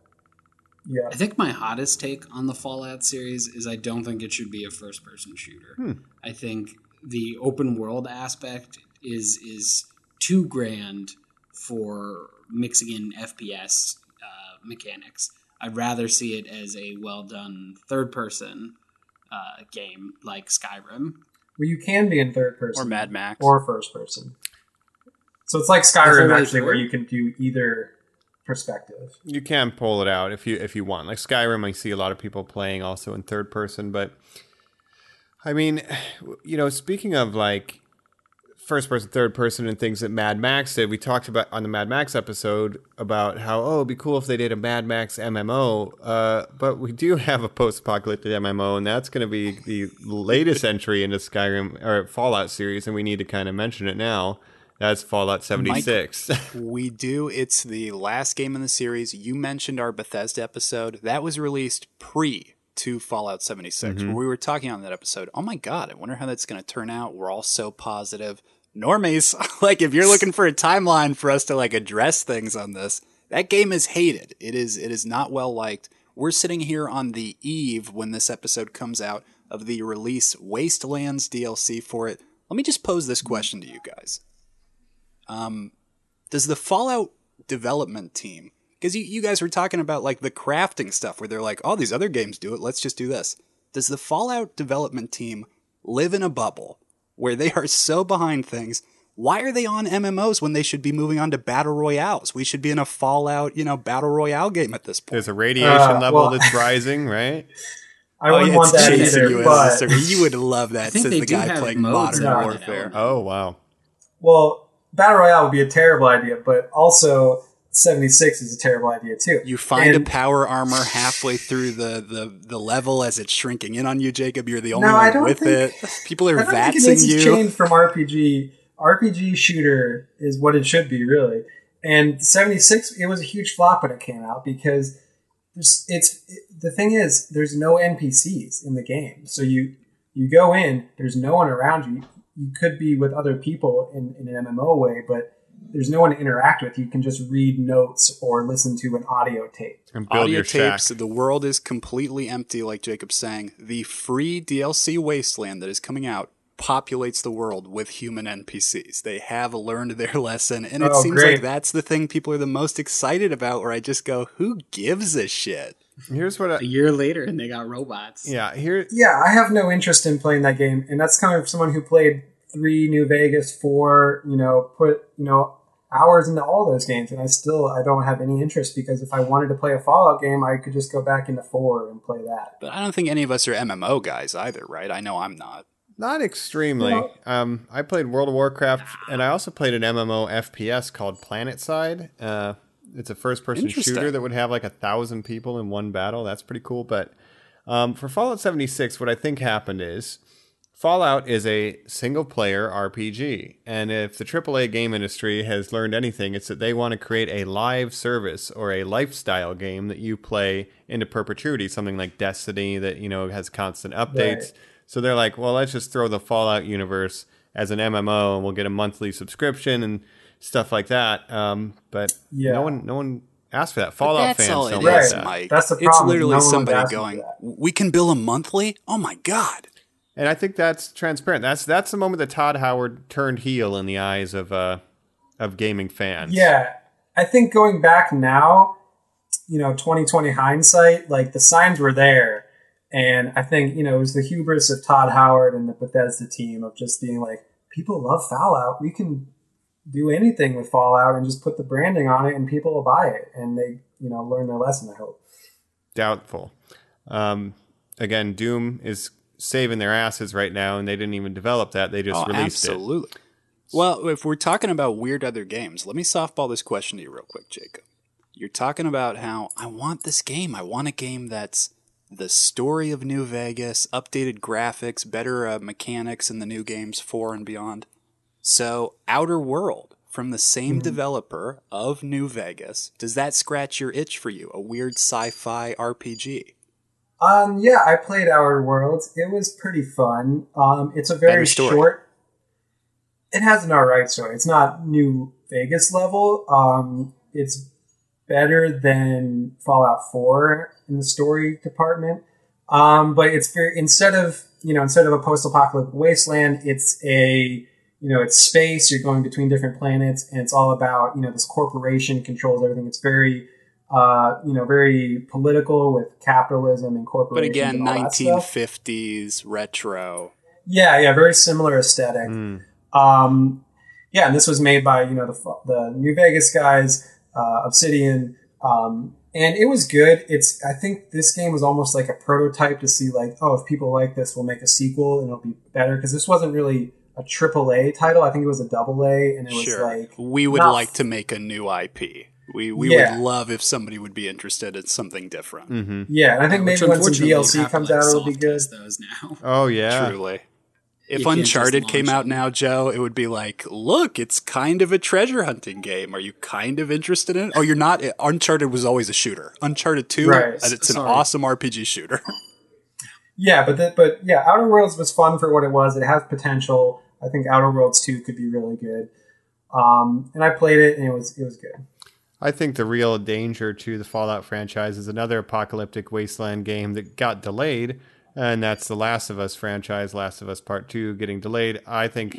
Yeah. I think my hottest take on the Fallout series is I don't think it should be a first person shooter. Hmm. I think the open world aspect is is too grand for mixing in FPS uh, mechanics. I'd rather see it as a well done third person uh, game like Skyrim. Well, you can be in third person Or Mad Max. or first person. So it's like Skyrim actually, where you can do either perspective. You can pull it out if you if you want. Like Skyrim, I see a lot of people playing also in third person, but I mean, you know, speaking of like first person, third person, and things that Mad Max did. We talked about on the Mad Max episode about how oh, it'd be cool if they did a Mad Max MMO. Uh, but we do have a post-apocalyptic MMO, and that's going to be the latest entry into Skyrim or Fallout series, and we need to kind of mention it now. That's Fallout 76. we do. It's the last game in the series. You mentioned our Bethesda episode. That was released pre to Fallout 76, where we were talking on that episode. Oh my god, I wonder how that's going to turn out. We're all so positive. Normies, like if you're looking for a timeline for us to like address things on this, that game is hated. It is it is not well liked. We're sitting here on the eve when this episode comes out of the release Wastelanders DLC for it. Let me just pose this question to you guys. Um, does the Fallout development team, because you, you guys were talking about like the crafting stuff where they're like, oh, these other games do it, let's just do this. Does the Fallout development team live in a bubble where they are so behind things? Why are they on MMOs when they should be moving on to battle royales? We should be in a Fallout, you know, battle royale game at this point. There's a radiation Uh, level well- that's rising, right? I wouldn't want that chasing either. you, But you would love that. think Says the guy playing Modern Warfare. Oh wow. well, battle royale would be a terrible idea, but also 76 is a terrible idea too. You find And- a power armor halfway through the, the, the level as it's shrinking in on you, Jacob. You're the only No, I one don't with think- it. People are I don't think it vaxing needs to you. change from RPG. RPG shooter is what it should be, really. And 76, it was a huge flop when it came out because there's, it's it, the thing is there's no NPCs in the game. So you you go in, there's no one around you. You could be with other people in, in an MMO way, but there's no one to interact with. You can just read notes or listen to an audio tape. And build Audio your shack. tapes. The world is completely empty, like Jacob's saying. The free DLC Wasteland that is coming out populates the world with human NPCs. They have learned their lesson, and it Oh, seems great. like that's the thing people are the most excited about. Where I just go, "Who gives a shit?" Here's what I, A year later, and they got robots. yeah, here Yeah, I have no interest in playing that game, and that's kind of someone who played three New Vegas, four, you know, put you know hours into all those games, and I still I don't have any interest because if I wanted to play a Fallout game, I could just go back into four and play that. But I don't think any of us are MMO guys either, right? I know I'm not. Not extremely. Well- um, I played World of Warcraft, and I also played an MMO FPS called PlanetSide. Uh, it's a first-person shooter that would have like a thousand people in one battle. That's pretty cool. But um, for Fallout 76, what I think happened is Fallout is a single-player RPG, and if the AAA game industry has learned anything, it's that they want to create a live service or a lifestyle game that you play into perpetuity. Something like Destiny that you know has constant updates. Right. So they're like, well, let's just throw the Fallout universe as an MMO, and we'll get a monthly subscription and stuff like that. Um, but Yeah. no one, no one asked for that. Fallout That's fans all it don't is, like Right. that. Mike. That's the problem. It's literally No somebody going, "We can bill a monthly." Oh my god! And I think that's transparent. That's that's the moment that Todd Howard turned heel in the eyes of uh, of gaming fans. Yeah, I think going back now, you know, 2020 hindsight, like the signs were there. And I think, you know, it was the hubris of Todd Howard and the Bethesda team of just being like, people love Fallout. We can do anything with Fallout and just put the branding on it and people will buy it. And they, you know, learn their lesson, I hope. doubtful. Um, again, Doom is saving their asses right now, and they didn't even develop that. They just Oh, released it. absolutely. Well, if we're talking about weird other games, let me softball this question to you real quick, Jacob. You're talking about how I want this game. I want a game that's the story of New Vegas, updated graphics, better uh, mechanics in the new games, 4 and beyond. So, Outer World, from the same developer of New Vegas, does that scratch your itch for you? A weird sci fi RPG? Um, yeah, I played Outer Worlds. It was pretty fun. Um, it's a very short. It has an alright story. It's not New Vegas level. Um, it's better than Fallout Four in the story department. Um, but it's very instead of you know instead of a post-apocalyptic wasteland, it's a you know it's space. You're going between different planets, and it's all about you know this corporation controls everything. It's very uh, you know, very political with capitalism and corporate. But again, and all that stuff. 1950s retro. Yeah, yeah, very similar aesthetic. Um, yeah, and this was made by you know the the New Vegas guys, uh, Obsidian, um, and it was good. It's I think this game was almost like a prototype to see like oh if people like this, we'll make a sequel and it'll be better because this wasn't really a triple A title. I think it was a double A, and it was Sure. like we would not- like to make a new IP. We we Yeah. would love if somebody would be interested in something different. Mm-hmm. Yeah, and I think Which maybe when some DLC comes like, out, it'll be soft good. those now. Oh yeah. Truly. If You Uncharted came out now, Joe, it would be like, look, it's kind of a treasure hunting game. Are you kind of interested in it? Oh, you're not. Uncharted was always a shooter. Uncharted 2, Right. and it's an Sorry. awesome RPG shooter. Yeah, but the, but yeah, Outer Worlds was fun for what it was. It has potential. I think Outer Worlds two could be really good. Um, and I played it, and it was it was good. I think the real danger to the Fallout franchise is another apocalyptic wasteland game that got delayed, and that's the Last of Us franchise, Last of Us Part 2 getting delayed. I think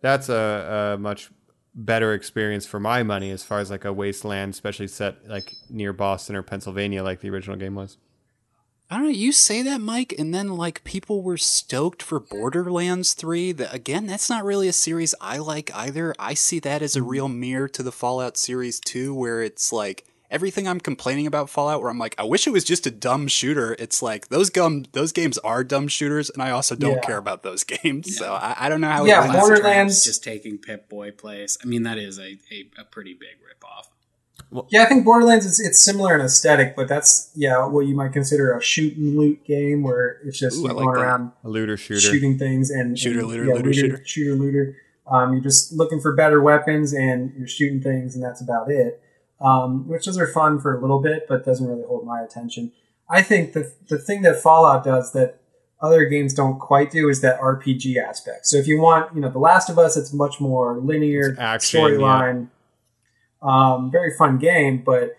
that's a, a much better experience for my money as far as like a wasteland, especially set like near Boston or Pennsylvania, like the original game was. I don't know. You say that, Mike, and then like people were stoked for Borderlands Three. That again, that's not really a series I like either. I see that as a mm-hmm. real mirror to the Fallout series too, where it's like everything I'm complaining about Fallout, where I'm like, I wish it was just a dumb shooter. It's like those gum those games are dumb shooters, and I also don't Yeah. care about those games. So I, I don't know how. Yeah, Borderlands- just taking Pip Boy place. I mean, that is a, a, a pretty big ripoff. Yeah, I think Borderlands is it's similar in aesthetic, but that's yeah what you might consider a shoot and loot game where it's just Ooh, I like going around A looter shooter. shooting things and Shooter, and, looter, yeah, looter, shooter. shooter looter. Um, you're just looking for better weapons and you're shooting things, and that's about it. Um, which those are fun for a little bit, but doesn't really hold my attention. I think the the thing that Fallout does that other games don't quite do is that RPG aspect. So if you want, you know, The Last of Us, it's much more linear storyline, um, very fun game. But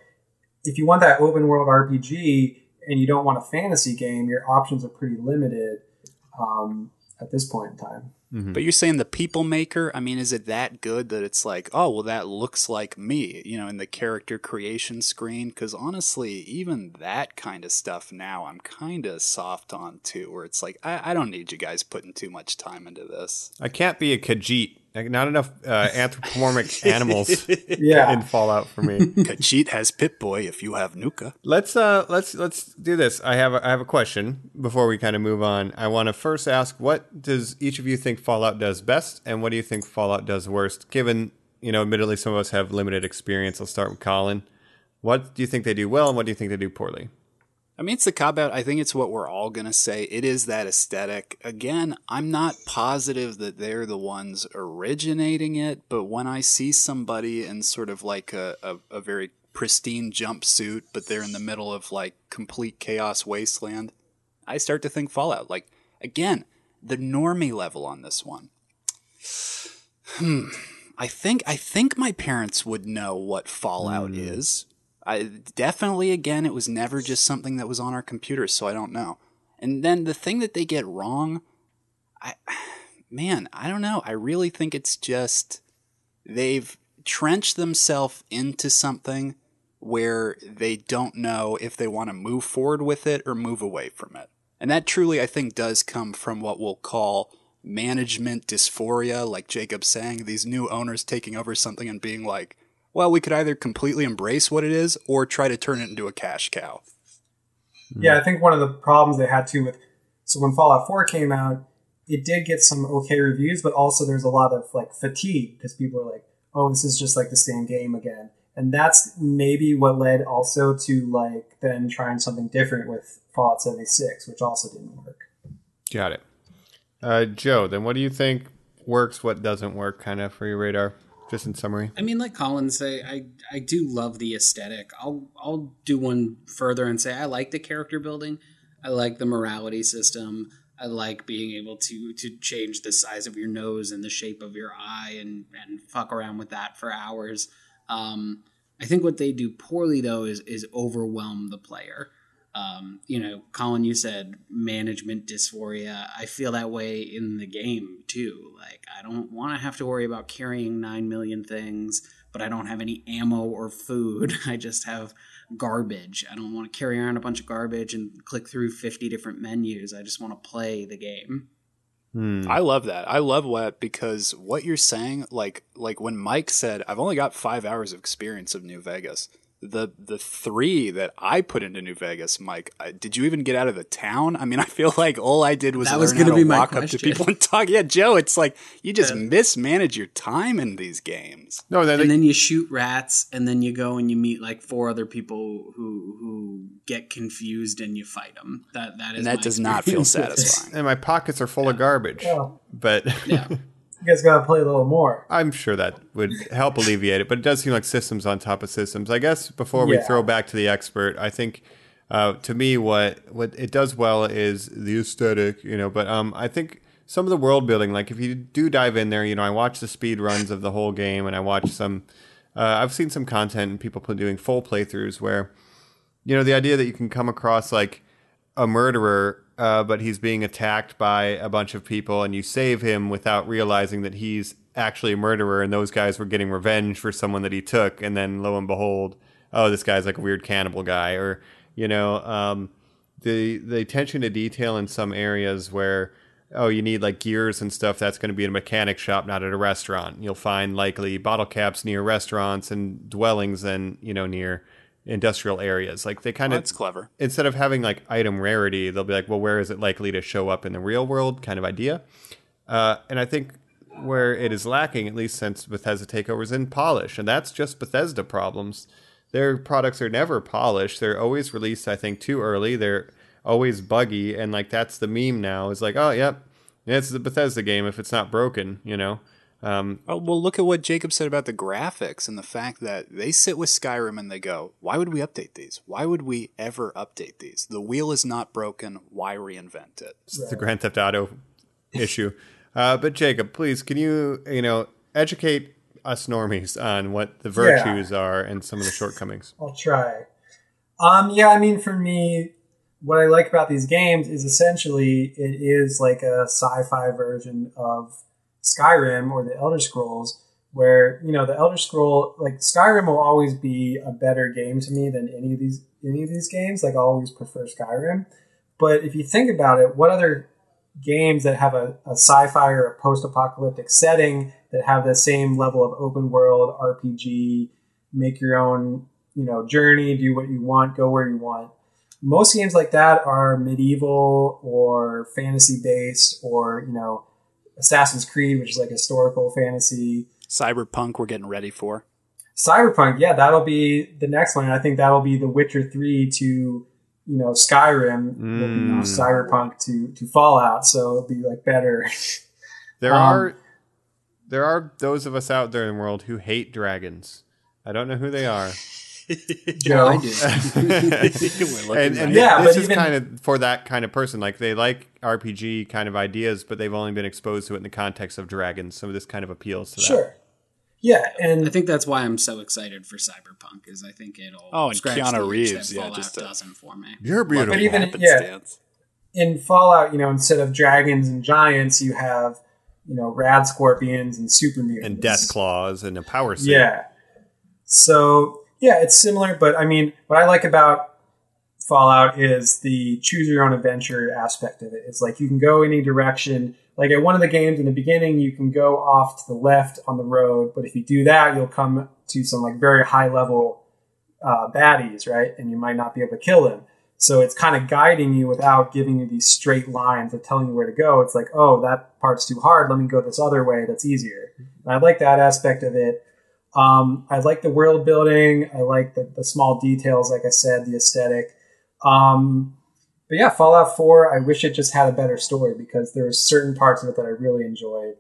if you want that open world RPG and you don't want a fantasy game, your options are pretty limited um, at this point in time. But you're saying the people maker, I mean, is it that good that it's like, oh, well, that looks like me, you know, in the character creation screen? Because honestly, even that kind of stuff now, I'm kind of soft on too, where it's like, I, I don't need you guys putting too much time into this. I can't be a Khajiit. Like, not enough uh, anthropomorphic animals Yeah. in Fallout for me. Khajiit has Pip Boy if you have Nuka. Let's uh let's let's do this. I have a, I have a question before we kind of move on. I want to first ask what does each of you think Fallout does best and what do you think Fallout does worst? Given, you know, admittedly some of us have limited experience. I'll start with Colin. What do you think they do well and what do you think they do poorly? I mean, it's a cop out. I think it's what we're all going to say. It is that aesthetic. Again, I'm not positive that they're the ones originating it, but when I see somebody in sort of like a, a, a very pristine jumpsuit, but they're in the middle of like complete chaos wasteland, I start to think Fallout. Like, again, the normie level on this one. Hmm. I think I think my parents would know what Fallout is. I definitely again it was never just something that was on our computers, so I don't know. And then the thing that they get wrong, I man, I don't know. I really think it's just they've trenched themselves into something where they don't know if they want to move forward with it or move away from it. And that truly I think does come from what we'll call management dysphoria, like Jacob's saying, these new owners taking over something and being like, well, we could either completely embrace what it is or try to turn it into a cash cow. Yeah, I think one of the problems they had too with so when Fallout 4 came out, it did get some okay reviews, but also there's a lot of like fatigue because people are like, "Oh, this is just like the same game again," and that's maybe what led also to like then trying something different with Fallout 76, which also didn't work. Got it. Uh, Joe, then what do you think works, what doesn't work kind of for your radar? Just in summary. I mean, like Colin say, I I do love the aesthetic. I'll I'll do one further and say I like the character building. I like the morality system. I like being able to to change the size of your nose and the shape of your eye and and fuck around with that for hours. Um, I think what they do poorly though is is overwhelm the player. Um, you know, Colin, you said management dysphoria. I feel that way in the game too. Like, I don't want to have to worry about carrying 9 million things, but I don't have any ammo or food. I just have garbage. I don't want to carry around a bunch of garbage and click through 50 different menus. I just want to play the game. Hmm. I love that. I love what because what you're saying, like like when Mike said, I've only got five hours of experience of New Vegas. The the three that I put into New Vegas, Mike, uh, did you even get out of the town? I mean, I feel like all I did was That learn was how gonna to be my walk up to people and talk. Yeah, Joe, it's like you just mismanage your time in these games. No, then and then you shoot rats, and then you go and you meet like four other people who who get confused, and you fight them. That that is And that my does not feel experience satisfying. and my pockets are full of garbage. Well, But Yeah, you guys got to play a little more. I'm sure that would help alleviate it. But it does seem like systems on top of systems. I guess before we Yeah. throw back to the expert, I think uh, to me what what it does well is the aesthetic, you know. But um, I think some of the world building, like if you do dive in there, you know, I watch the speed runs of the whole game, and I watch some. Uh, I've seen some content and people doing full playthroughs where, you know, the idea that you can come across like a murderer, uh, but he's being attacked by a bunch of people, and you save him without realizing that he's actually a murderer, and those guys were getting revenge for someone that he took, and then lo and behold, oh, this guy's like a weird cannibal guy, or you know, um, the the attention to detail in some areas where. Oh, you need like gears and stuff. That's going to be in a mechanic shop, not at a restaurant. You'll find likely bottle caps near restaurants and dwellings, and you know near industrial areas. Like they kind of That's clever. instead of having like item rarity, they'll be like, well, where is it likely to show up in the real world kind of idea. Uh, and I think where it is lacking, at least since Bethesda takeover, is in polish. And that's just Bethesda problems. Their products are never polished. They're always released, I think, too early. They're always buggy. And like that's the meme now is like, oh, yep, it's the Bethesda game if it's not broken, you know? Um, Oh, well, look at what Jacob said about the graphics and the fact that they sit with Skyrim and they go, why would we update these? Why would we ever update these? The wheel is not broken. Why reinvent it? It's the Grand Theft Auto issue. Uh, but Jacob, please, can you you know educate us normies on what the virtues are and some of the shortcomings? I'll try. Um, yeah, I mean, for me, what I like about these games is essentially it is like a sci-fi version of Skyrim or the Elder Scrolls, where you know the Elder Scroll, like Skyrim, will always be a better game to me than any of these any of these games. Like I always prefer Skyrim. But if you think about it, what other games that have a, a sci-fi or a post-apocalyptic setting that have the same level of open world RPG, make your own, you know, journey, do what you want, go where you want. Most games like that are medieval or fantasy based or, you know, Assassin's Creed, which is like historical fantasy. Cyberpunk, we're getting ready for. Cyberpunk, yeah, that'll be the next one. And I think that'll be The Witcher 3 to, you know, Skyrim, will be Mm. Cyberpunk to, to Fallout. So it'll be like better. There Um, are there are those of us out there in the world who hate dragons. I don't know who they are. Joe. I do. And and Yeah, this is even- kind of for that kind of person. Like they like RPG kind of ideas, but they've only been exposed to it in the context of dragons. So this kind of appeals to that. Sure. Yeah, and I think that's why I'm so excited for Cyberpunk. Is I think it'll Oh, and scratch Keanu Reeves, yeah, just to- doesn't for me. You're beautiful. But even- happenstance. in Fallout, you know, instead of dragons and giants, you have, you know, rad scorpions and super mutants. and death claws and a power Suit. Yeah. So yeah, it's similar, but I mean, what I like about Fallout is the choose your own adventure aspect of it. It's like you can go any direction. Like at one of the games in the beginning, you can go off to the left on the road, but if you do that, you'll come to some like very high level uh, baddies, right? And you might not be able to kill them. So it's kind of guiding you without giving you these straight lines of telling you where to go. It's like, oh, that part's too hard. Let me go this other way. That's easier. And I like that aspect of it. Um, I like the world building. I like the, the small details, like I said, the aesthetic. Um, but yeah, Fallout 4, I wish it just had a better story because there are certain parts of it that I really enjoyed.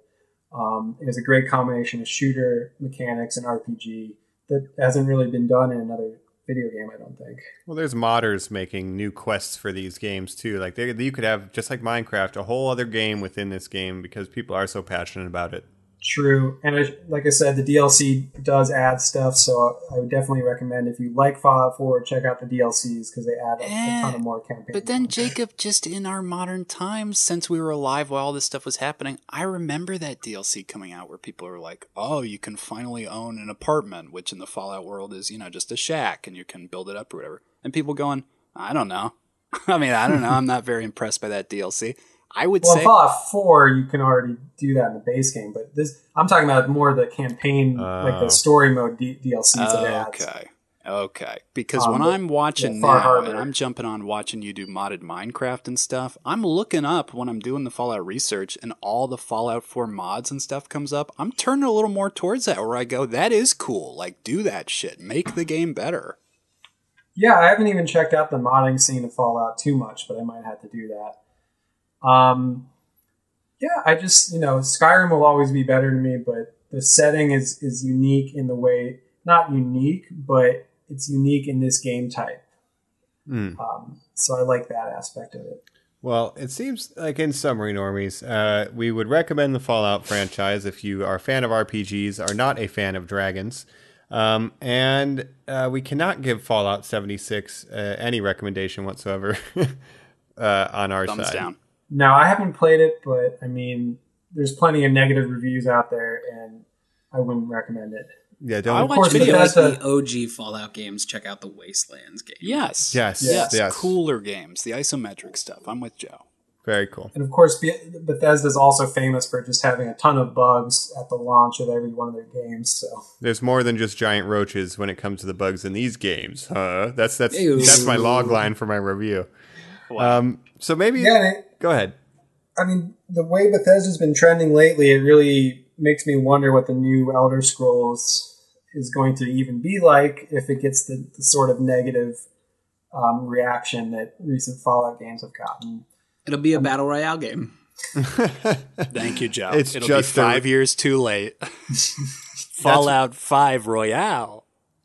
Um, it was a great combination of shooter mechanics and RPG that hasn't really been done in another video game, I don't think. Well, there's modders making new quests for these games too. Like they, you could have just like Minecraft, a whole other game within this game because people are so passionate about it. True, and I, like I said, the DLC does add stuff, so I would definitely recommend if you like Fallout 4, check out the DLCs because they add a, a ton of eh, more campaign. But then. Jacob, just in our modern times, since we were alive while all this stuff was happening, I remember that DLC coming out where people were like, oh, you can finally own an apartment, which in the Fallout world is, you know, just a shack and you can build it up or whatever. And people going, I don't know. I mean, I don't know. I'm not very impressed by that DLC. I would well, in say. Fallout 4, you can already do that in the base game, but this I'm talking about more the campaign, like Oh. the story mode D- DLCs that it adds. Okay. Okay, because Um, when I'm watching yeah, now harder. and I'm jumping on watching you do modded Minecraft and stuff, I'm looking up when I'm doing the Fallout research and all the Fallout 4 mods and stuff comes up. I'm turning a little more towards that where I go, that is cool. Like, do that shit. Make the game better. Yeah, I haven't even checked out the modding scene of Fallout too much, but I might have to do that. Um, yeah, I just you know Skyrim will always be better to me, but the setting is is unique in the way not unique, but it's unique in this game type. Hmm. Um, so I like that aspect of it. Well, it seems like in summary, normies, uh, we would recommend the Fallout franchise if you are a fan of RPGs, are not a fan of dragons, um, and uh, we cannot give Fallout 76 uh, any recommendation whatsoever uh, on our Thumbs side. down. No, I haven't played it, but I mean, there's plenty of negative reviews out there, and I wouldn't recommend it. Yeah, don't. watch course, If videos. like Bethesda- the OG Fallout games, check out the Wastelands game. Yes. Yes, Yes. yes. Cooler games, the isometric stuff. I'm with Joe. Very cool. And of course, Be- Bethesda's also famous for just having a ton of bugs at the launch of every one of their games. So There's more than just giant roaches when it comes to the bugs in these games, huh? That's that's Ew. that's my log line for my review. Um, so maybe yeah, and it, go ahead. I mean, the way Bethesda's been trending lately, it really makes me wonder what the new Elder Scrolls is going to even be like if it gets the, the sort of negative um, reaction that recent Fallout games have gotten. It'll be a battle royale game. Thank you, Joe. It's It'll just a- be five years too late. Fallout 5 Royale.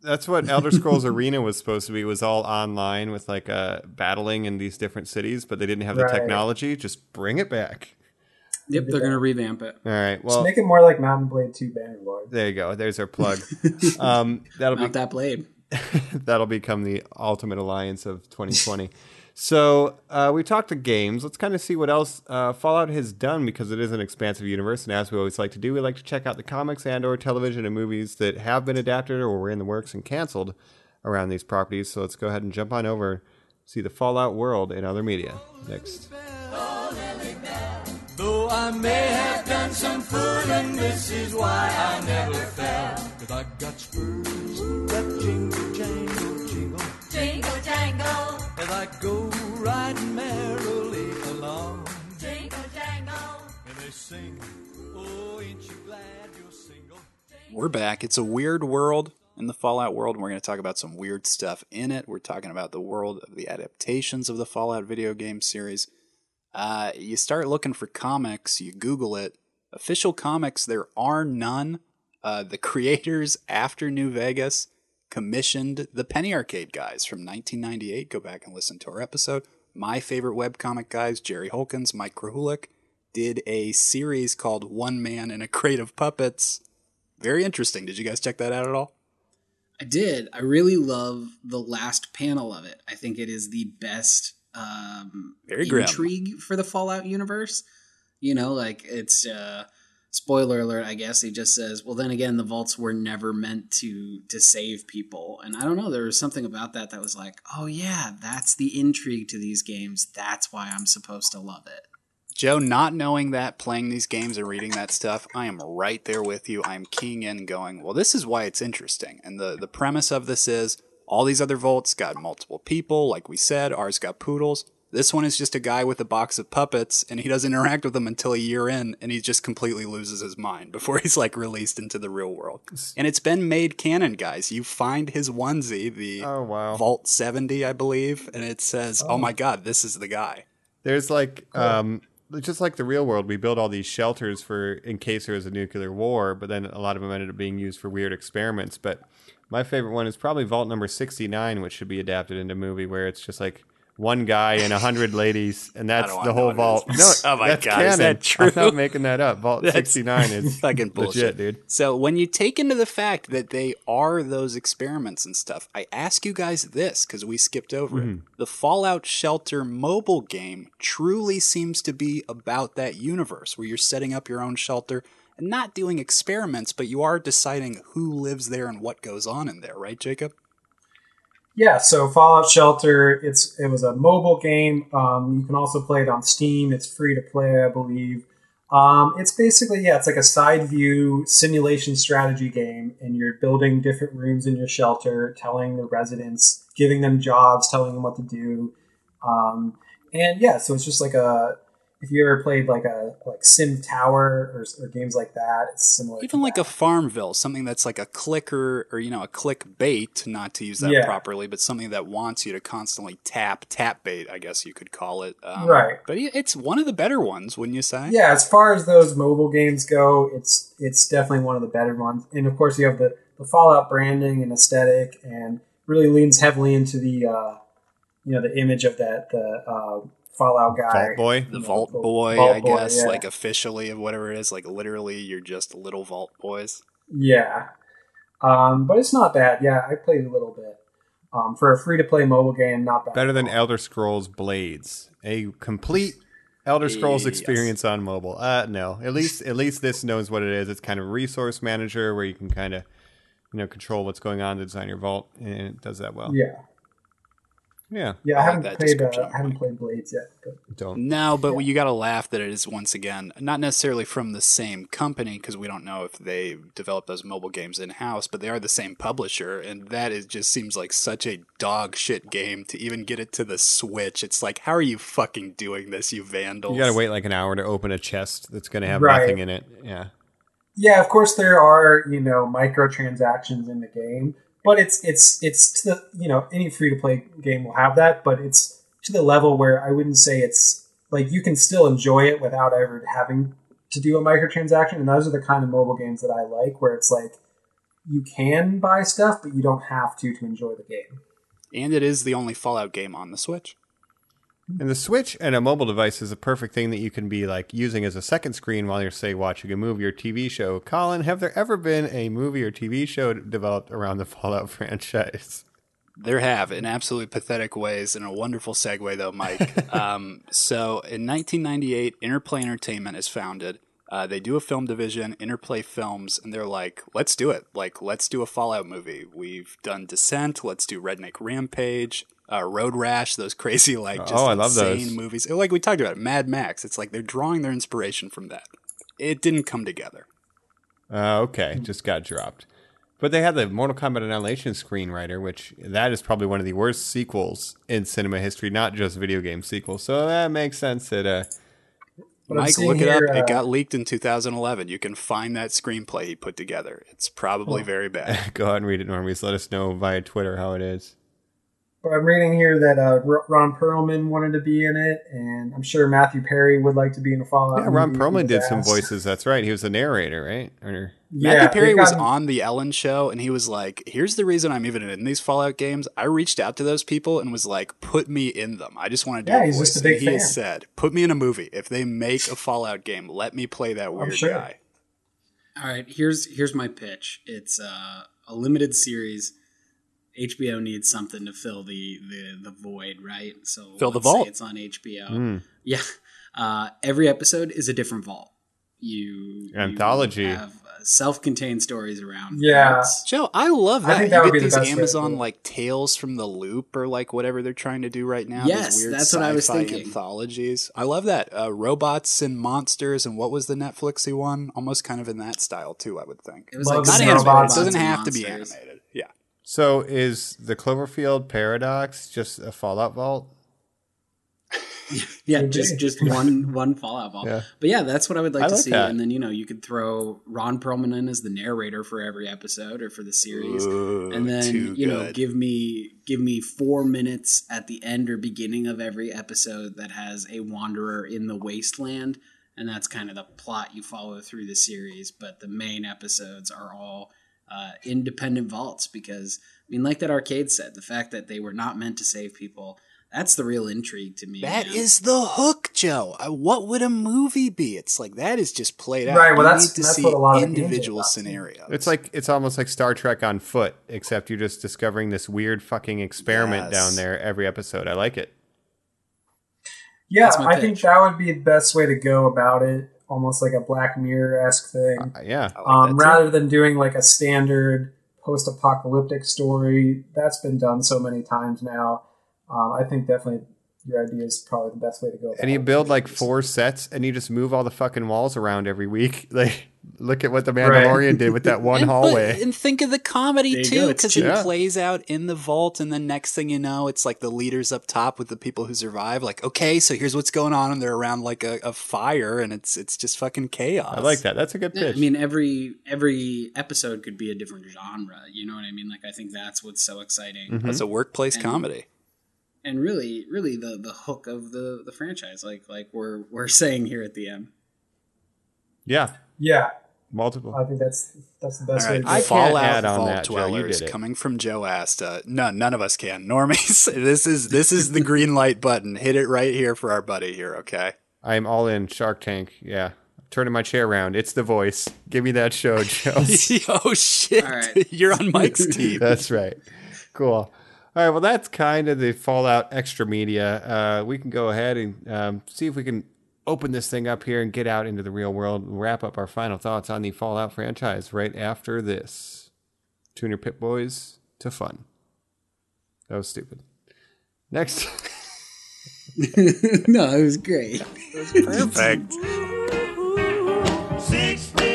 That's what Elder Scrolls Arena was supposed to be. It was all online with like uh, battling in these different cities, but they didn't have the Right. technology. Just bring it back. Yep, they're going to revamp it. All right. Just Well, make it more like Mount & Blade 2 Bannerlord. there you go. There's our plug. um, that'll be Mount that blade. that'll become the ultimate alliance of 2020. So uh, we talked to games. Let's kind of see what else uh, Fallout has done because it is an expansive universe, and as we always like to do, we like to check out the comics and/or television and movies that have been adapted or were in the works and canceled around these properties. So let's go ahead and jump on over, see the Fallout world in other media next. Though I may have done some fooling, this is why I never fell. Cause I got spurs that jingle, jangle, jingle. Jingle jangle, As I go riding merrily along. jingle jangle. And they sing, oh, ain't you glad you're single? We're back. It's a weird world in the Fallout world, and we're going to talk about some weird stuff in it. We're talking about the world of the adaptations of the Fallout video game series. Uh, you start looking for comics, you Google it. Official comics, there are none. Uh, the creators after New Vegas commissioned the Penny Arcade guys from 1998. Go back and listen to our episode. My favorite webcomic guys, Jerry Holkins, Mike Krahulik, did a series called One Man in a Crate of Puppets. Very interesting. Did you guys check that out at all? I did. I really love the last panel of it. I think it is the best um, Very grim. intrigue for the Fallout universe. You know, like it's uh, spoiler alert. I guess he just says, "Well, then again, the vaults were never meant to to save people." And I don't know. There was something about that that was like, "Oh yeah, that's the intrigue to these games. That's why I'm supposed to love it." Joe, not knowing that, playing these games and reading that stuff, I am right there with you. I'm keying in, going, well, this is why it's interesting. And the, the premise of this is all these other vaults got multiple people, like we said, ours got poodles. This one is just a guy with a box of puppets, and he doesn't interact with them until a year in, and he just completely loses his mind before he's like released into the real world. And it's been made canon, guys. You find his onesie, the Oh wow. Vault 70, I believe, and it says, oh my god, this is the guy. There's like um just like the real world, we build all these shelters for in case there is a nuclear war, but then a lot of them ended up being used for weird experiments. But my favorite one is probably Vault number sixty nine, which should be adapted into a movie where it's just like one guy and a hundred ladies, and that's the whole vault. No. Oh my that's God, is canon. that true? I'm not making that up. Vault That's sixty nine is fucking bullshit, legit, dude. So when you take into the fact that they are those experiments and stuff, I ask you guys this because we skipped over it. Mm-hmm. The Fallout Shelter mobile game truly seems to be about that universe where you're setting up your own shelter and not doing experiments, but you are deciding who lives there and what goes on in there, right, Jacob? Yeah, so Fallout Shelter, it's it was a mobile game. Um, you can also play it on Steam. It's free to play, I believe. Um, it's basically yeah, it's like a side view simulation strategy game, and you're building different rooms in your shelter, telling the residents, giving them jobs, telling them what to do, um, and yeah, so it's just like a if you ever played like a like Sim Tower or, or games like that, it's similar. Even like a Farmville, something that's like a clicker or you know a click bait, not to use that Yeah. properly, but something that wants you to constantly tap tap bait, I guess you could call it. Um, Right. But it's one of the better ones, wouldn't you say? yeah, as far as those mobile games go, it's it's definitely one of the better ones. And of course, you have the, the Fallout branding and aesthetic, and really leans heavily into the uh, you know the image of that the uh, Fallout guy, Vault Boy? The You know, Vault Boy, Vault I Boy, guess, yeah. like officially of whatever it is, like literally, you're just little Vault Boys. Yeah. Um, but it's not bad. Yeah, I played a little bit. Um, for a free to play mobile game, not bad. Better than Elder Scrolls Blades, a complete Elder Scrolls Yes. experience on mobile. Uh, no, at least at least this knows what it is. It's kind of a resource manager where you can kind of you know control what's going on to design your vault, and it does that well. Yeah. Yeah, Yeah, I I haven't that played. Uh. I haven't played Blades yet. But don't. No, but you got to laugh that it is once again not necessarily from the same company because we don't know if they develop those mobile games in house, but they are the same publisher, and that is just seems like such a dog shit game to even get it to the Switch. It's like, how are you fucking doing this, you vandals? You got to wait like an hour to open a chest that's going to have Right. nothing in it. Yeah. yeah, of course there are you know microtransactions in the game, but it's it's it's to the you know any free to play game will have that, but it's to the level where I wouldn't say it's like you can still enjoy it without ever having to do a microtransaction, and those are the kind of mobile games that I like, where it's like you can buy stuff, but you don't have to to enjoy the game. And it is the only Fallout game on the Switch. And the Switch and a mobile device is a perfect thing that you can be like using as a second screen while you're say watching a movie or TV show. Colin, have there ever been a movie or TV show developed around the Fallout franchise? There have in absolutely pathetic ways, and a wonderful segue though, Mike. um, so in 1998, Interplay Entertainment is founded. Uh, they do a film division, Interplay Films, and they're like, "Let's do it! Like, let's do a Fallout movie. We've done Descent. Let's do Redneck Rampage, uh, Road Rash. Those crazy like just Oh, I love insane those. movies. Like we talked about, Mad Max. It's like they're drawing their inspiration from that. It didn't come together. Uh, okay, just got dropped. But they had the Mortal Kombat Annihilation screenwriter, which that is probably one of the worst sequels in cinema history, not just video game sequels. So that makes sense that uh, But Mike, seeing look it here, up. uh, it got leaked in 2011. You can find that screenplay he put together. It's probably Oh. very bad. go ahead and read it, Normies. Let us know via Twitter how it is. But I'm reading here that uh, Ron Perlman wanted to be in it, and I'm sure Matthew Perry would like to be in a Fallout. Yeah, Ron movie Perlman did he's some voices. That's right. He was the narrator, right? Or Yeah, Matthew Perry they've was gotten- on the Ellen show, and he was like, "Here's the reason I'm even in these Fallout games. I reached out to those people and was like, put me in them. I just want to do Yeah, a he's voice." just a big and he fan. has said, "Put me in a movie. If they make a Fallout game, let me play that weird sure. guy." All right, here's here's my pitch. It's uh, a limited series. HBO needs something to fill the the, the void, right? So Fill the let's vault. It's on HBO. Hmm. Yeah, uh, every episode is a different vault. You you Anthology. have uh, self-contained stories around. Yeah. vaults. Joe, I love I that. think that you would get be the these best Amazon do like Tales from the Loop or like whatever they're trying to do right now. Yes, weird that's what I was thinking. Anthologies. I love that. Uh, robots and monsters and what was the Netflixy one? Almost kind of in that style too. I would think. It was Loves like Not animated. It doesn't have to be animated. Yeah. so is the Cloverfield Paradox just a Fallout vault? Yeah, just just one one Fallout vault. Yeah. But yeah, that's what I would like I to like see. that. And then you know you could throw Ron Perlman in as the narrator for every episode or for the series, Ooh, and then too you know give me give me four minutes at the end or beginning of every episode that has a wanderer in the wasteland, and that's kind of the plot you follow through the series. But the main episodes are all uh, independent vaults because I mean, like that arcade said, the fact that they were not meant to save people. That's the real intrigue to me. That man. is the hook, Joe. What would a movie be? It's like that is just played out. Right, well, You that's- need to that's see what a lot of the games are individual about, scenarios. It's like it's almost like Star Trek on foot, except you're just discovering this weird fucking experiment Yes. down there every episode. I like it. Yeah, I think that would be the best way to go about it. Almost like a Black Mirror esque thing. Uh, yeah. Like um, that too. rather than doing like a standard post apocalyptic story. That's been done so many times now. Um, I think definitely your idea is probably the best way to go. About And you build like four sets, and you just move all the fucking walls around every week. Like, look at what the Mandalorian did with that one and, but- hallway. and think of the comedy too, because it Yeah. plays out in the vault, and the next thing you know, it's like the leaders up top with the people who survive. Like, okay, so here's what's going on, and they're around like a, a fire, and it's it's just fucking chaos. I like that. That's a good Yeah, pitch. I mean, every every episode could be a different genre. You know what I mean? Like, I think that's what's so exciting. Mm-hmm. That's a workplace And- comedy. And really, really the the hook of the the franchise, like like we're we're saying here at the end yeah, yeah, multiple. I think that's that's the All best way to I go. can't Fallout add on Vault that, Joe. You Dwellers did it. coming from Joe Asta. No, none of us can. Normies, this is this is the green light button. Hit it right here for our buddy here. Okay. I am all in Shark Tank. Yeah, turning my chair around. It's the voice. Give me that show, Joe. oh shit! All right. You're on Mike's team. That's right. Cool. All right. Well, that's kind of the Fallout extra media. Uh, we can go ahead and um, see if we can open this thing up here and get out into the real world and wrap up our final thoughts on the Fallout franchise right after this. Tune your Pip Boys to fun. That was stupid. Next. no, it was great. It was Perfect. 60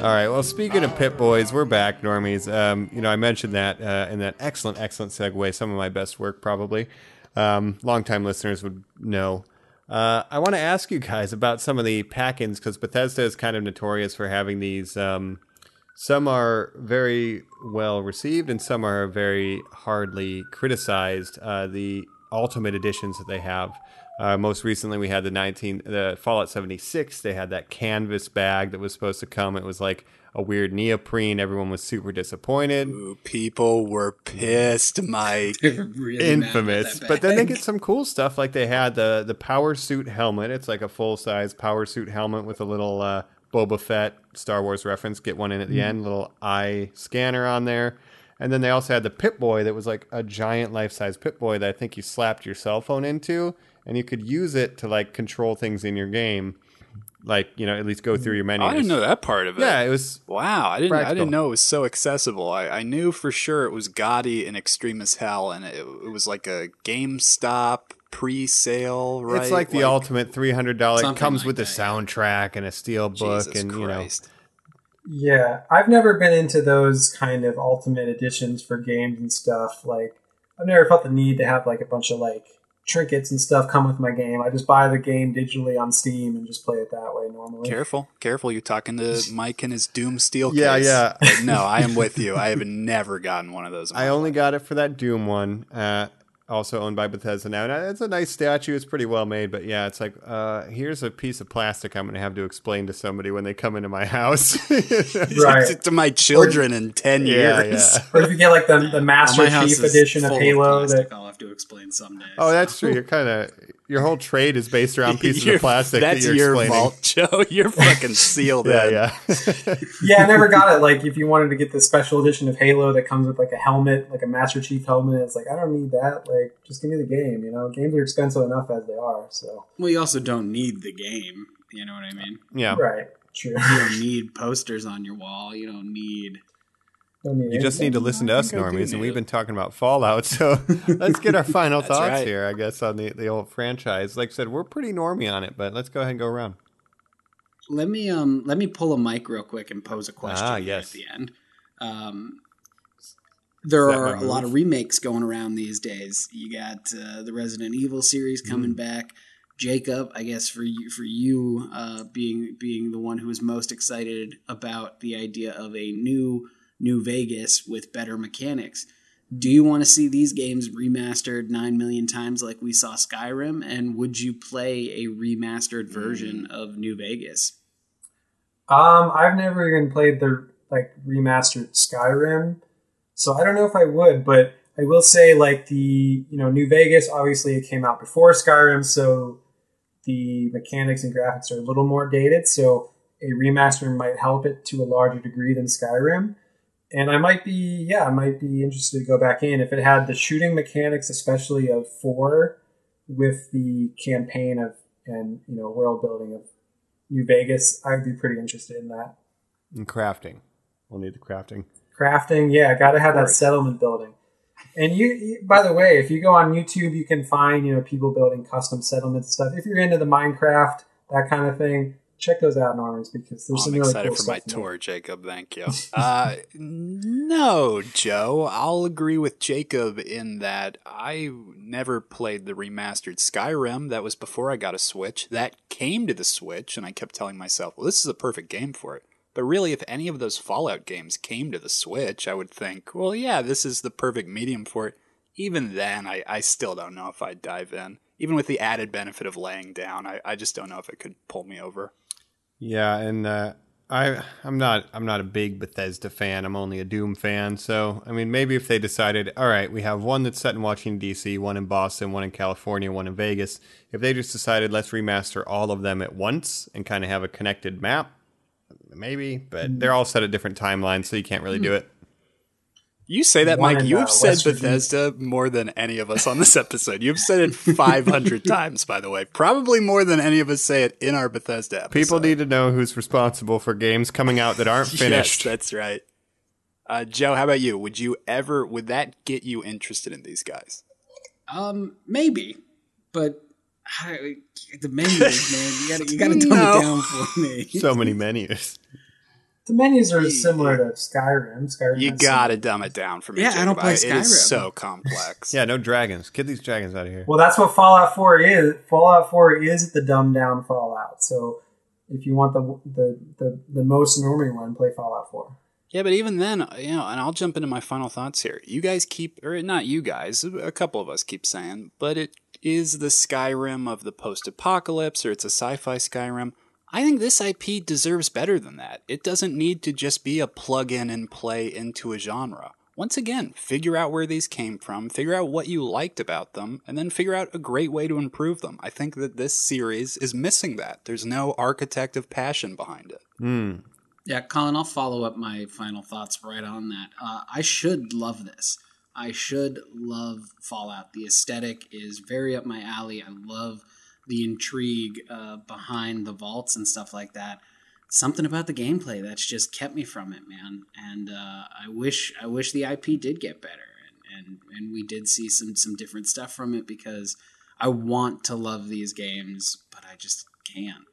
All right. Well, speaking of Pip Boys, we're back, normies. Um, you know, I mentioned that uh, in that excellent, excellent segue. Some of my best work, probably. Um, longtime listeners would know. Uh, I want to ask you guys about some of the pack-ins because Bethesda is kind of notorious for having these. Um, some are very well received, and some are very hardly criticized. Uh, the Ultimate editions that they have. Uh, most recently, we had the 19, the Fallout 76. They had that canvas bag that was supposed to come. It was like a weird neoprene. Everyone was super disappointed. Ooh, people were pissed, Mike. really Infamous. But then they get some cool stuff. Like they had the the power suit helmet. It's like a full size power suit helmet with a little uh, Boba Fett Star Wars reference. Get one in at the end. Little eye scanner on there. And then they also had the Pip Boy that was like a giant life size Pip Boy that I think you slapped your cell phone into, and you could use it to like control things in your game, like you know at least go through your menu. I didn't know that part of it. Yeah, it was Wow, I didn't. I didn't know it was so accessible. I, I knew for sure it was gaudy and extreme as hell, and it, it was like a GameStop pre-sale. Right? It's like the ultimate three hundred dollars. It comes like with the that, yeah. soundtrack and a steel book, Jesus and you know. Yeah, I've never been into those kind of ultimate editions for games and stuff. Like, I've never felt the need to have like a bunch of like trinkets and stuff come with my game. I just buy the game digitally on Steam and just play it that way normally. Careful, careful! You're talking to Mike and his Doom Steel. Yeah, case. yeah. But no, I am with you. I have never gotten one of those. I only life. got it for that Doom one, uh, also owned by Bethesda now. And it's a nice statue. It's pretty well made, but yeah, it's like uh, here's a piece of plastic I'm going to have to explain to somebody when they come into my house. Right. to my children in ten Yeah, years. yeah. Or if you get like the, the Master Chief edition of full Halo, plastic, that I'll have to explain someday. Oh, so. that's true. You're kind of your whole trade is based around pieces You're- of plastic That's that you're your explaining. vault, Joe. You're fucking sealed Yeah, in. yeah. yeah, I never got it. Like, if you wanted to get the special edition of Halo that comes with like a helmet, like a Master Chief helmet, it's like I don't need that. Like, just give me the game. You know, games are expensive enough as they are. So, Well, you also don't need the game. You know what I mean? yeah. right, true. You don't need posters on your wall. You don't need. Don't need You just need to listen to us, think I do normies, and we've been talking about Fallout. So let's get our final thoughts right. here, I guess, on the, the old franchise. Like I said, we're pretty normie on it, but let's go ahead and go around. Let me um let me pull a mic real quick and pose a question Ah, yes. at the end. Um, there Is that are a lot of remakes going around these days. You got uh, the Resident Evil series Mm. coming back. Jacob, I guess for you, for you uh, being being the one who is most excited about the idea of a new New Vegas with better mechanics. Do you want to see these games remastered nine million times like we saw Skyrim? And would you play a remastered version Mm. of New Vegas? Um, I've never even played the like remastered Skyrim, so I don't know if I would. But I will say, like the you know New Vegas, obviously it came out before Skyrim, so the mechanics and graphics are a little more dated. So a remaster might help it to a larger degree than Skyrim. And I might be, yeah, I might be interested to go back in if it had the shooting mechanics, especially of four, with the campaign of and you know world building of New Vegas, I'd be pretty interested in that. And crafting. We'll need the crafting. Crafting, yeah, got to have that settlement building. And you, you, by the way, if you go on YouTube, you can find you know people building custom settlements stuff. If you're into the Minecraft, that kind of thing, check those out, Normies, because there's Oh, some I'm really excited cool for my tour, Jacob. Thank you. Uh, no, Joe. I'll agree with Jacob in that I never played the remastered Skyrim. That was before I got a Switch. That came to the Switch, and I kept telling myself, well, this is a perfect game for it. But really, if any of those Fallout games came to the Switch, I would think, well, yeah, this is the perfect medium for it. Even then, I, I still don't know if I'd dive in. Even with the added benefit of laying down, I, I just don't know if it could pull me over. Yeah, and uh, I I'm not I'm not a big Bethesda fan. I'm only a Doom fan. So I mean, maybe if they decided, all right, we have one that's set in Washington D.C., one in Boston, one in California, one in Vegas. If they just decided, let's remaster all of them at once and kind of have a connected map, maybe. But they're all set at different timelines, so you can't really do it. You say that, Mike. in, You uh, have said West Virginia. Bethesda more than any of us on this episode. You've said it 500 times, by the way. Probably more than any of us say it in our Bethesda episode. People need to know who's responsible for games coming out that aren't finished. Yes, that's right. Uh, Joe, how about you? Would you ever, would that get you interested in these guys? Um, maybe, but I, the menus, man, you gotta you gotta dumb No. it down for me. so many menus. The menus are similar to Skyrim. Skyrim. You gotta dumb it down for me. Yeah, I don't Jacob. play Skyrim. is so complex. Yeah, no dragons. Get these dragons out of here. Well, that's what Fallout 4 is. Fallout 4 is the dumbed down Fallout. So if you want the the the, the most normie one, play Fallout 4. Yeah, but even then, uh, you know, and I'll jump into my final thoughts here. You guys keep, or not you guys, a couple of us keep saying, but it is the Skyrim of the post apocalypse, or it's a sci fi Skyrim. I think this IP deserves better than that. It doesn't need to just be a plug in and play into a genre. Once again, figure out where these came from, figure out what you liked about them, and then figure out a great way to improve them. I think that this series is missing that. There's no architect of passion behind it. Yeah, Colin, I'll follow up my final thoughts right on that. Uh, I should love this. I should love Fallout. The aesthetic is very up my alley. I love the intrigue uh, behind the vaults and stuff like that. Something about the gameplay that's just kept me from it, man. And uh, I wish I wish the IP did get better, and, and and we did see some some different stuff from it because I want to love these games, but I just can't.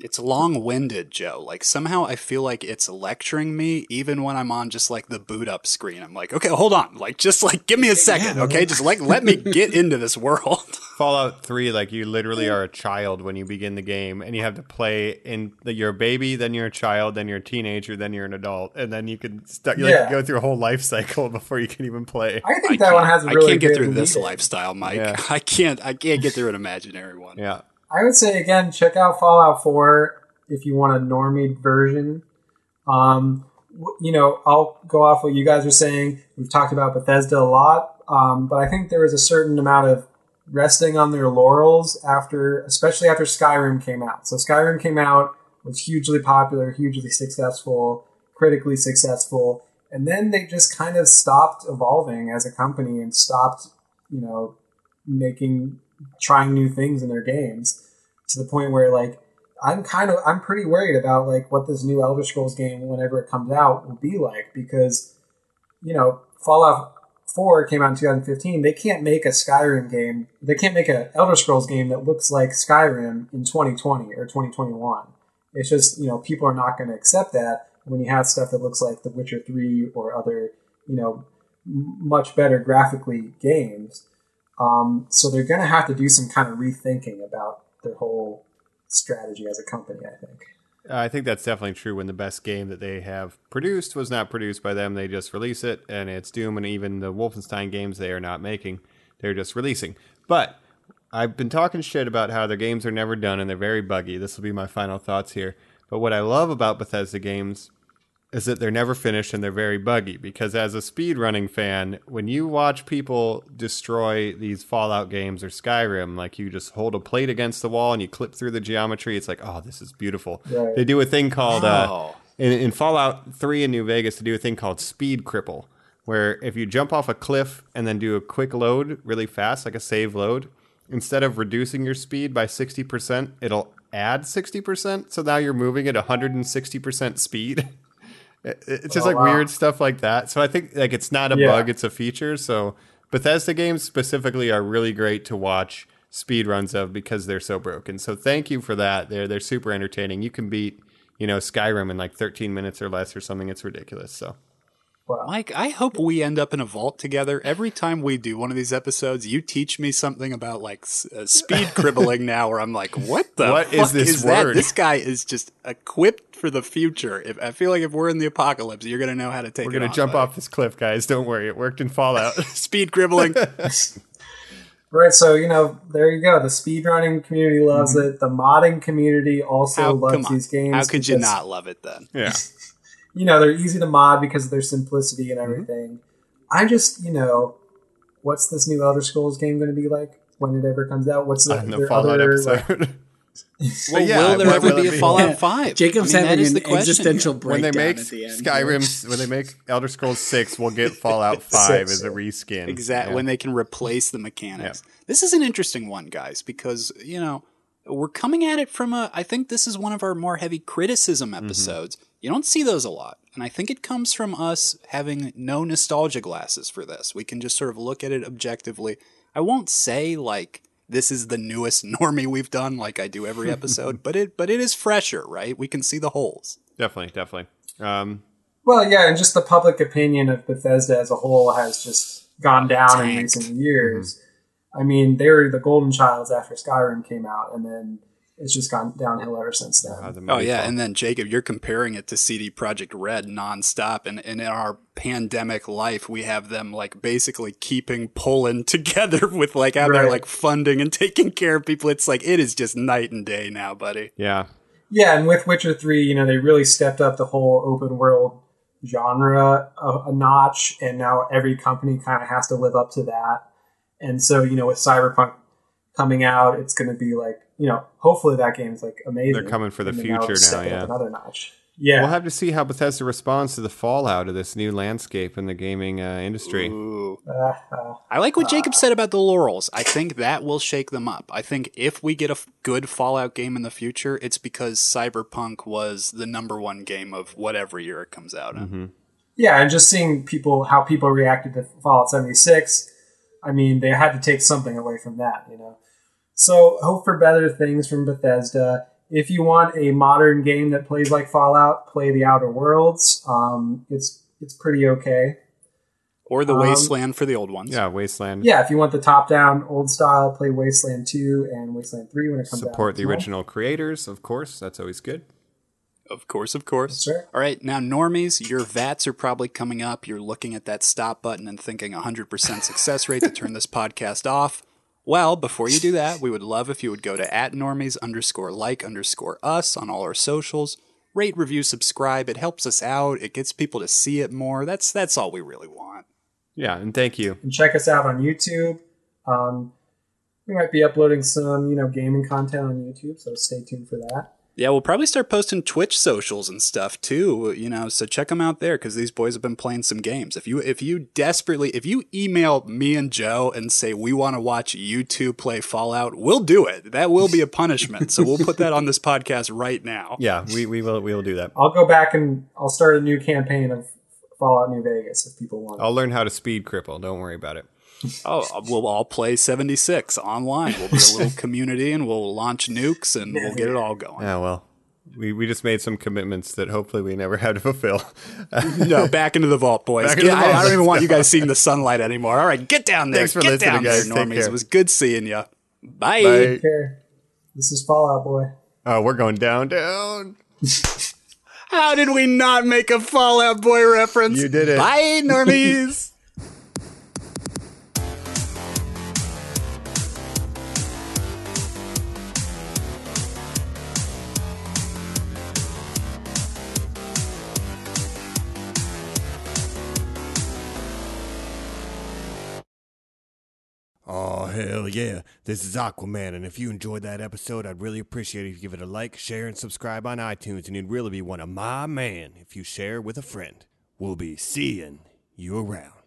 It's long winded, Joe. Like somehow I feel like it's lecturing me even when I'm on just like the boot up screen. I'm like, okay, hold on. Like just like give me a second, okay? Just like let me get into this world. Fallout 3, like you literally are a child when you begin the game, and you have to play in the, you're a baby, then you're a child, then you're a teenager, then you're an adult, and then you can start, you like, Yeah. go through a whole life cycle before you can even play. I think I that one has a really I can't get through this lead. lifestyle, Mike. Yeah. I can't I can't get through an imaginary one. Yeah. I would say again, check out Fallout 4 if you want a normie version. Um, you know, I'll go off what you guys are saying. We've talked about Bethesda a lot, um, but I think there was a certain amount of resting on their laurels after, especially after Skyrim came out. So Skyrim came out, was hugely popular, hugely successful, critically successful, and then they just kind of stopped evolving as a company and stopped, you know, making trying new things in their games to the point where like I'm kind of I'm pretty worried about like what this new Elder Scrolls game whenever it comes out will be like because you know Fallout 4 came out in 2015 they can't make a Skyrim game they can't make an Elder Scrolls game that looks like Skyrim in 2020 or 2021 it's just you know people are not going to accept that when you have stuff that looks like The Witcher 3 or other you know much better graphically games um, so they're going to have to do some kind of rethinking about their whole strategy as a company. I think. I think that's definitely true when the best game that they have produced was not produced by them. They just release it, and it's Doom, and even the Wolfenstein games they are not making. They're just releasing. But I've been talking shit about how their games are never done and they're very buggy. This will be my final thoughts here. But what I love about Bethesda games is that they're never finished and they're very buggy. Because as a speedrunning fan, when you watch people destroy these Fallout games or Skyrim, like you just hold a plate against the wall and you clip through the geometry, it's like, oh, this is beautiful. Right. They do a thing called uh, Oh. in, in Fallout 3 in New Vegas, they do a thing called speed cripple, where if you jump off a cliff and then do a quick load really fast, like a save load, instead of reducing your speed by 60%, it'll add 60%. So now you're moving at 160% speed. It- It's oh, just Oh, like wow. weird stuff like that. So I think like it's not a Yeah. bug, it's a feature. So Bethesda games specifically are really great to watch speed runs of because they're so broken. So thank you for that. They're they're super entertaining. You can beat, you know, Skyrim in like 13 minutes or less or something. It's ridiculous. So Mike, I hope we end up in a vault together. Every time we do one of these episodes, you teach me something about like uh, speed cribbling now, where I'm like, what the What is fuck this that? word? This guy is just equipped for the future. If I feel like if we're in the apocalypse, you're gonna know how to take we're it gonna on, jump buddy. off this cliff, guys. Don't worry. It worked in Fallout. speed cribbling. Right, so you know, there you go. The speedrunning community loves it. The modding community also How, loves these games. How could you not love it then? yeah. You know, they're easy to mod because of their simplicity Mm-hmm. and everything. I just, you know, what's this new Elder Scrolls game going to be like when it ever comes out? What's the, On the Fallout other, like- episode. Well, yeah, will there ever be a? Fallout Five? Jacob's I mean, having an the question existential here. when they make at the end. Skyrim, when they make Elder Scrolls Six, we'll get Fallout Five as a reskin. Exactly. Yeah. When they can replace the mechanics. This is an interesting one, guys, because, you know, we're coming at it from a. I think this is one of our more heavy criticism Mm-hmm. Episodes. You don't see those a lot. And I think it comes from us having no nostalgia glasses for this. We can just sort of look at it objectively. I won't say, like, this is the newest normie we've done, like I do every episode, but it but it is fresher, right? We can see the holes. definitely, definitely. Um, Well, yeah, and just the public opinion of Bethesda as a whole has just gone down in recent years. I mean, they were the golden childs after Skyrim came out, and then it's just gone downhill ever since then. how the Oh yeah, fall- and then Jacob, you're comparing it to CD Projekt Red nonstop, and, and in our pandemic life, we have them like basically keeping Poland together with like how they're like funding and taking care of people. It's like it is just night and day now, buddy. yeah, Yeah, and with Witcher 3, you know, they really stepped up the whole open world genre a, a notch, and now every company kind of has to live up to that. And so, you know, with Cyberpunk coming out, it's going to be like, you know, hopefully that game's like amazing. They're coming for the And future it'll now, yeah. another notch. Yeah. we'll have to see how Bethesda responds to the fallout of this new landscape in the gaming uh, industry. Uh, uh, I like what Jacob said about the laurels. I think that will shake them up. I think if we get a f- good Fallout game in the future, it's because Cyberpunk was the number one game of whatever year it comes out in. Mm-hmm. yeah, and just seeing people, how people reacted to Fallout 76, I mean, they had to take something away from that, you know. So hope for better things from Bethesda. If you want a modern game that plays like Fallout, play The Outer Worlds. Um, it's it's pretty okay. Or the Um, Wasteland for the old ones. Yeah, Wasteland. Yeah, if you want the top-down old style, play Wasteland 2 and Wasteland 3 when it comes out. Support the as well. original creators, of course. That's always good. Of course, of course. That's right. All right, now normies, your VATS are probably coming up. You're looking at that stop button and thinking 100% success rate to turn this podcast off. Well, before you do that, we would love if you would go to at normies underscore like underscore us on all our socials. Rate, review, subscribe. It helps us out. It gets people to see it more. That's that's all we really want. Yeah, and thank you. and check us out on YouTube. Um, we might be uploading some, you know, gaming content on YouTube, so stay tuned for that. Yeah, we'll probably start posting Twitch socials and stuff too, you know, so check them out there cuz these boys have been playing some games. If you if you desperately if you email me and Joe and say we want to watch you two play Fallout, we'll do it. That will be a punishment. so we'll put that on this podcast right now. Yeah, we, we will we will do that. I'll go back and I'll start a new campaign of Fallout New Vegas if people want. I'll learn how to speed cripple. Don't worry about it. Oh, uh, we'll all play 76 online. We'll be a little community and we'll launch nukes and we'll get it all going. Yeah, well, we, we just made some commitments that hopefully we never had to fulfill. No, back into the vault, boys. Get- the I, vault. I don't even want you guys seeing the sunlight anymore. All right, get down there. Thanks for get listening, down guys. there, normies. It was good seeing you. Bye. Bye. Take care. This is Fall Out Boy. Oh, we're going down, down. How did we not make a Fall Out Boy reference? You did it. Bye, normies. Hell yeah. This is Aquaman, and if you enjoyed that episode, I'd really appreciate it if you give it a like, share, and subscribe on iTunes, and you'd really be one of my man if you share with a friend. We'll be seeing you around.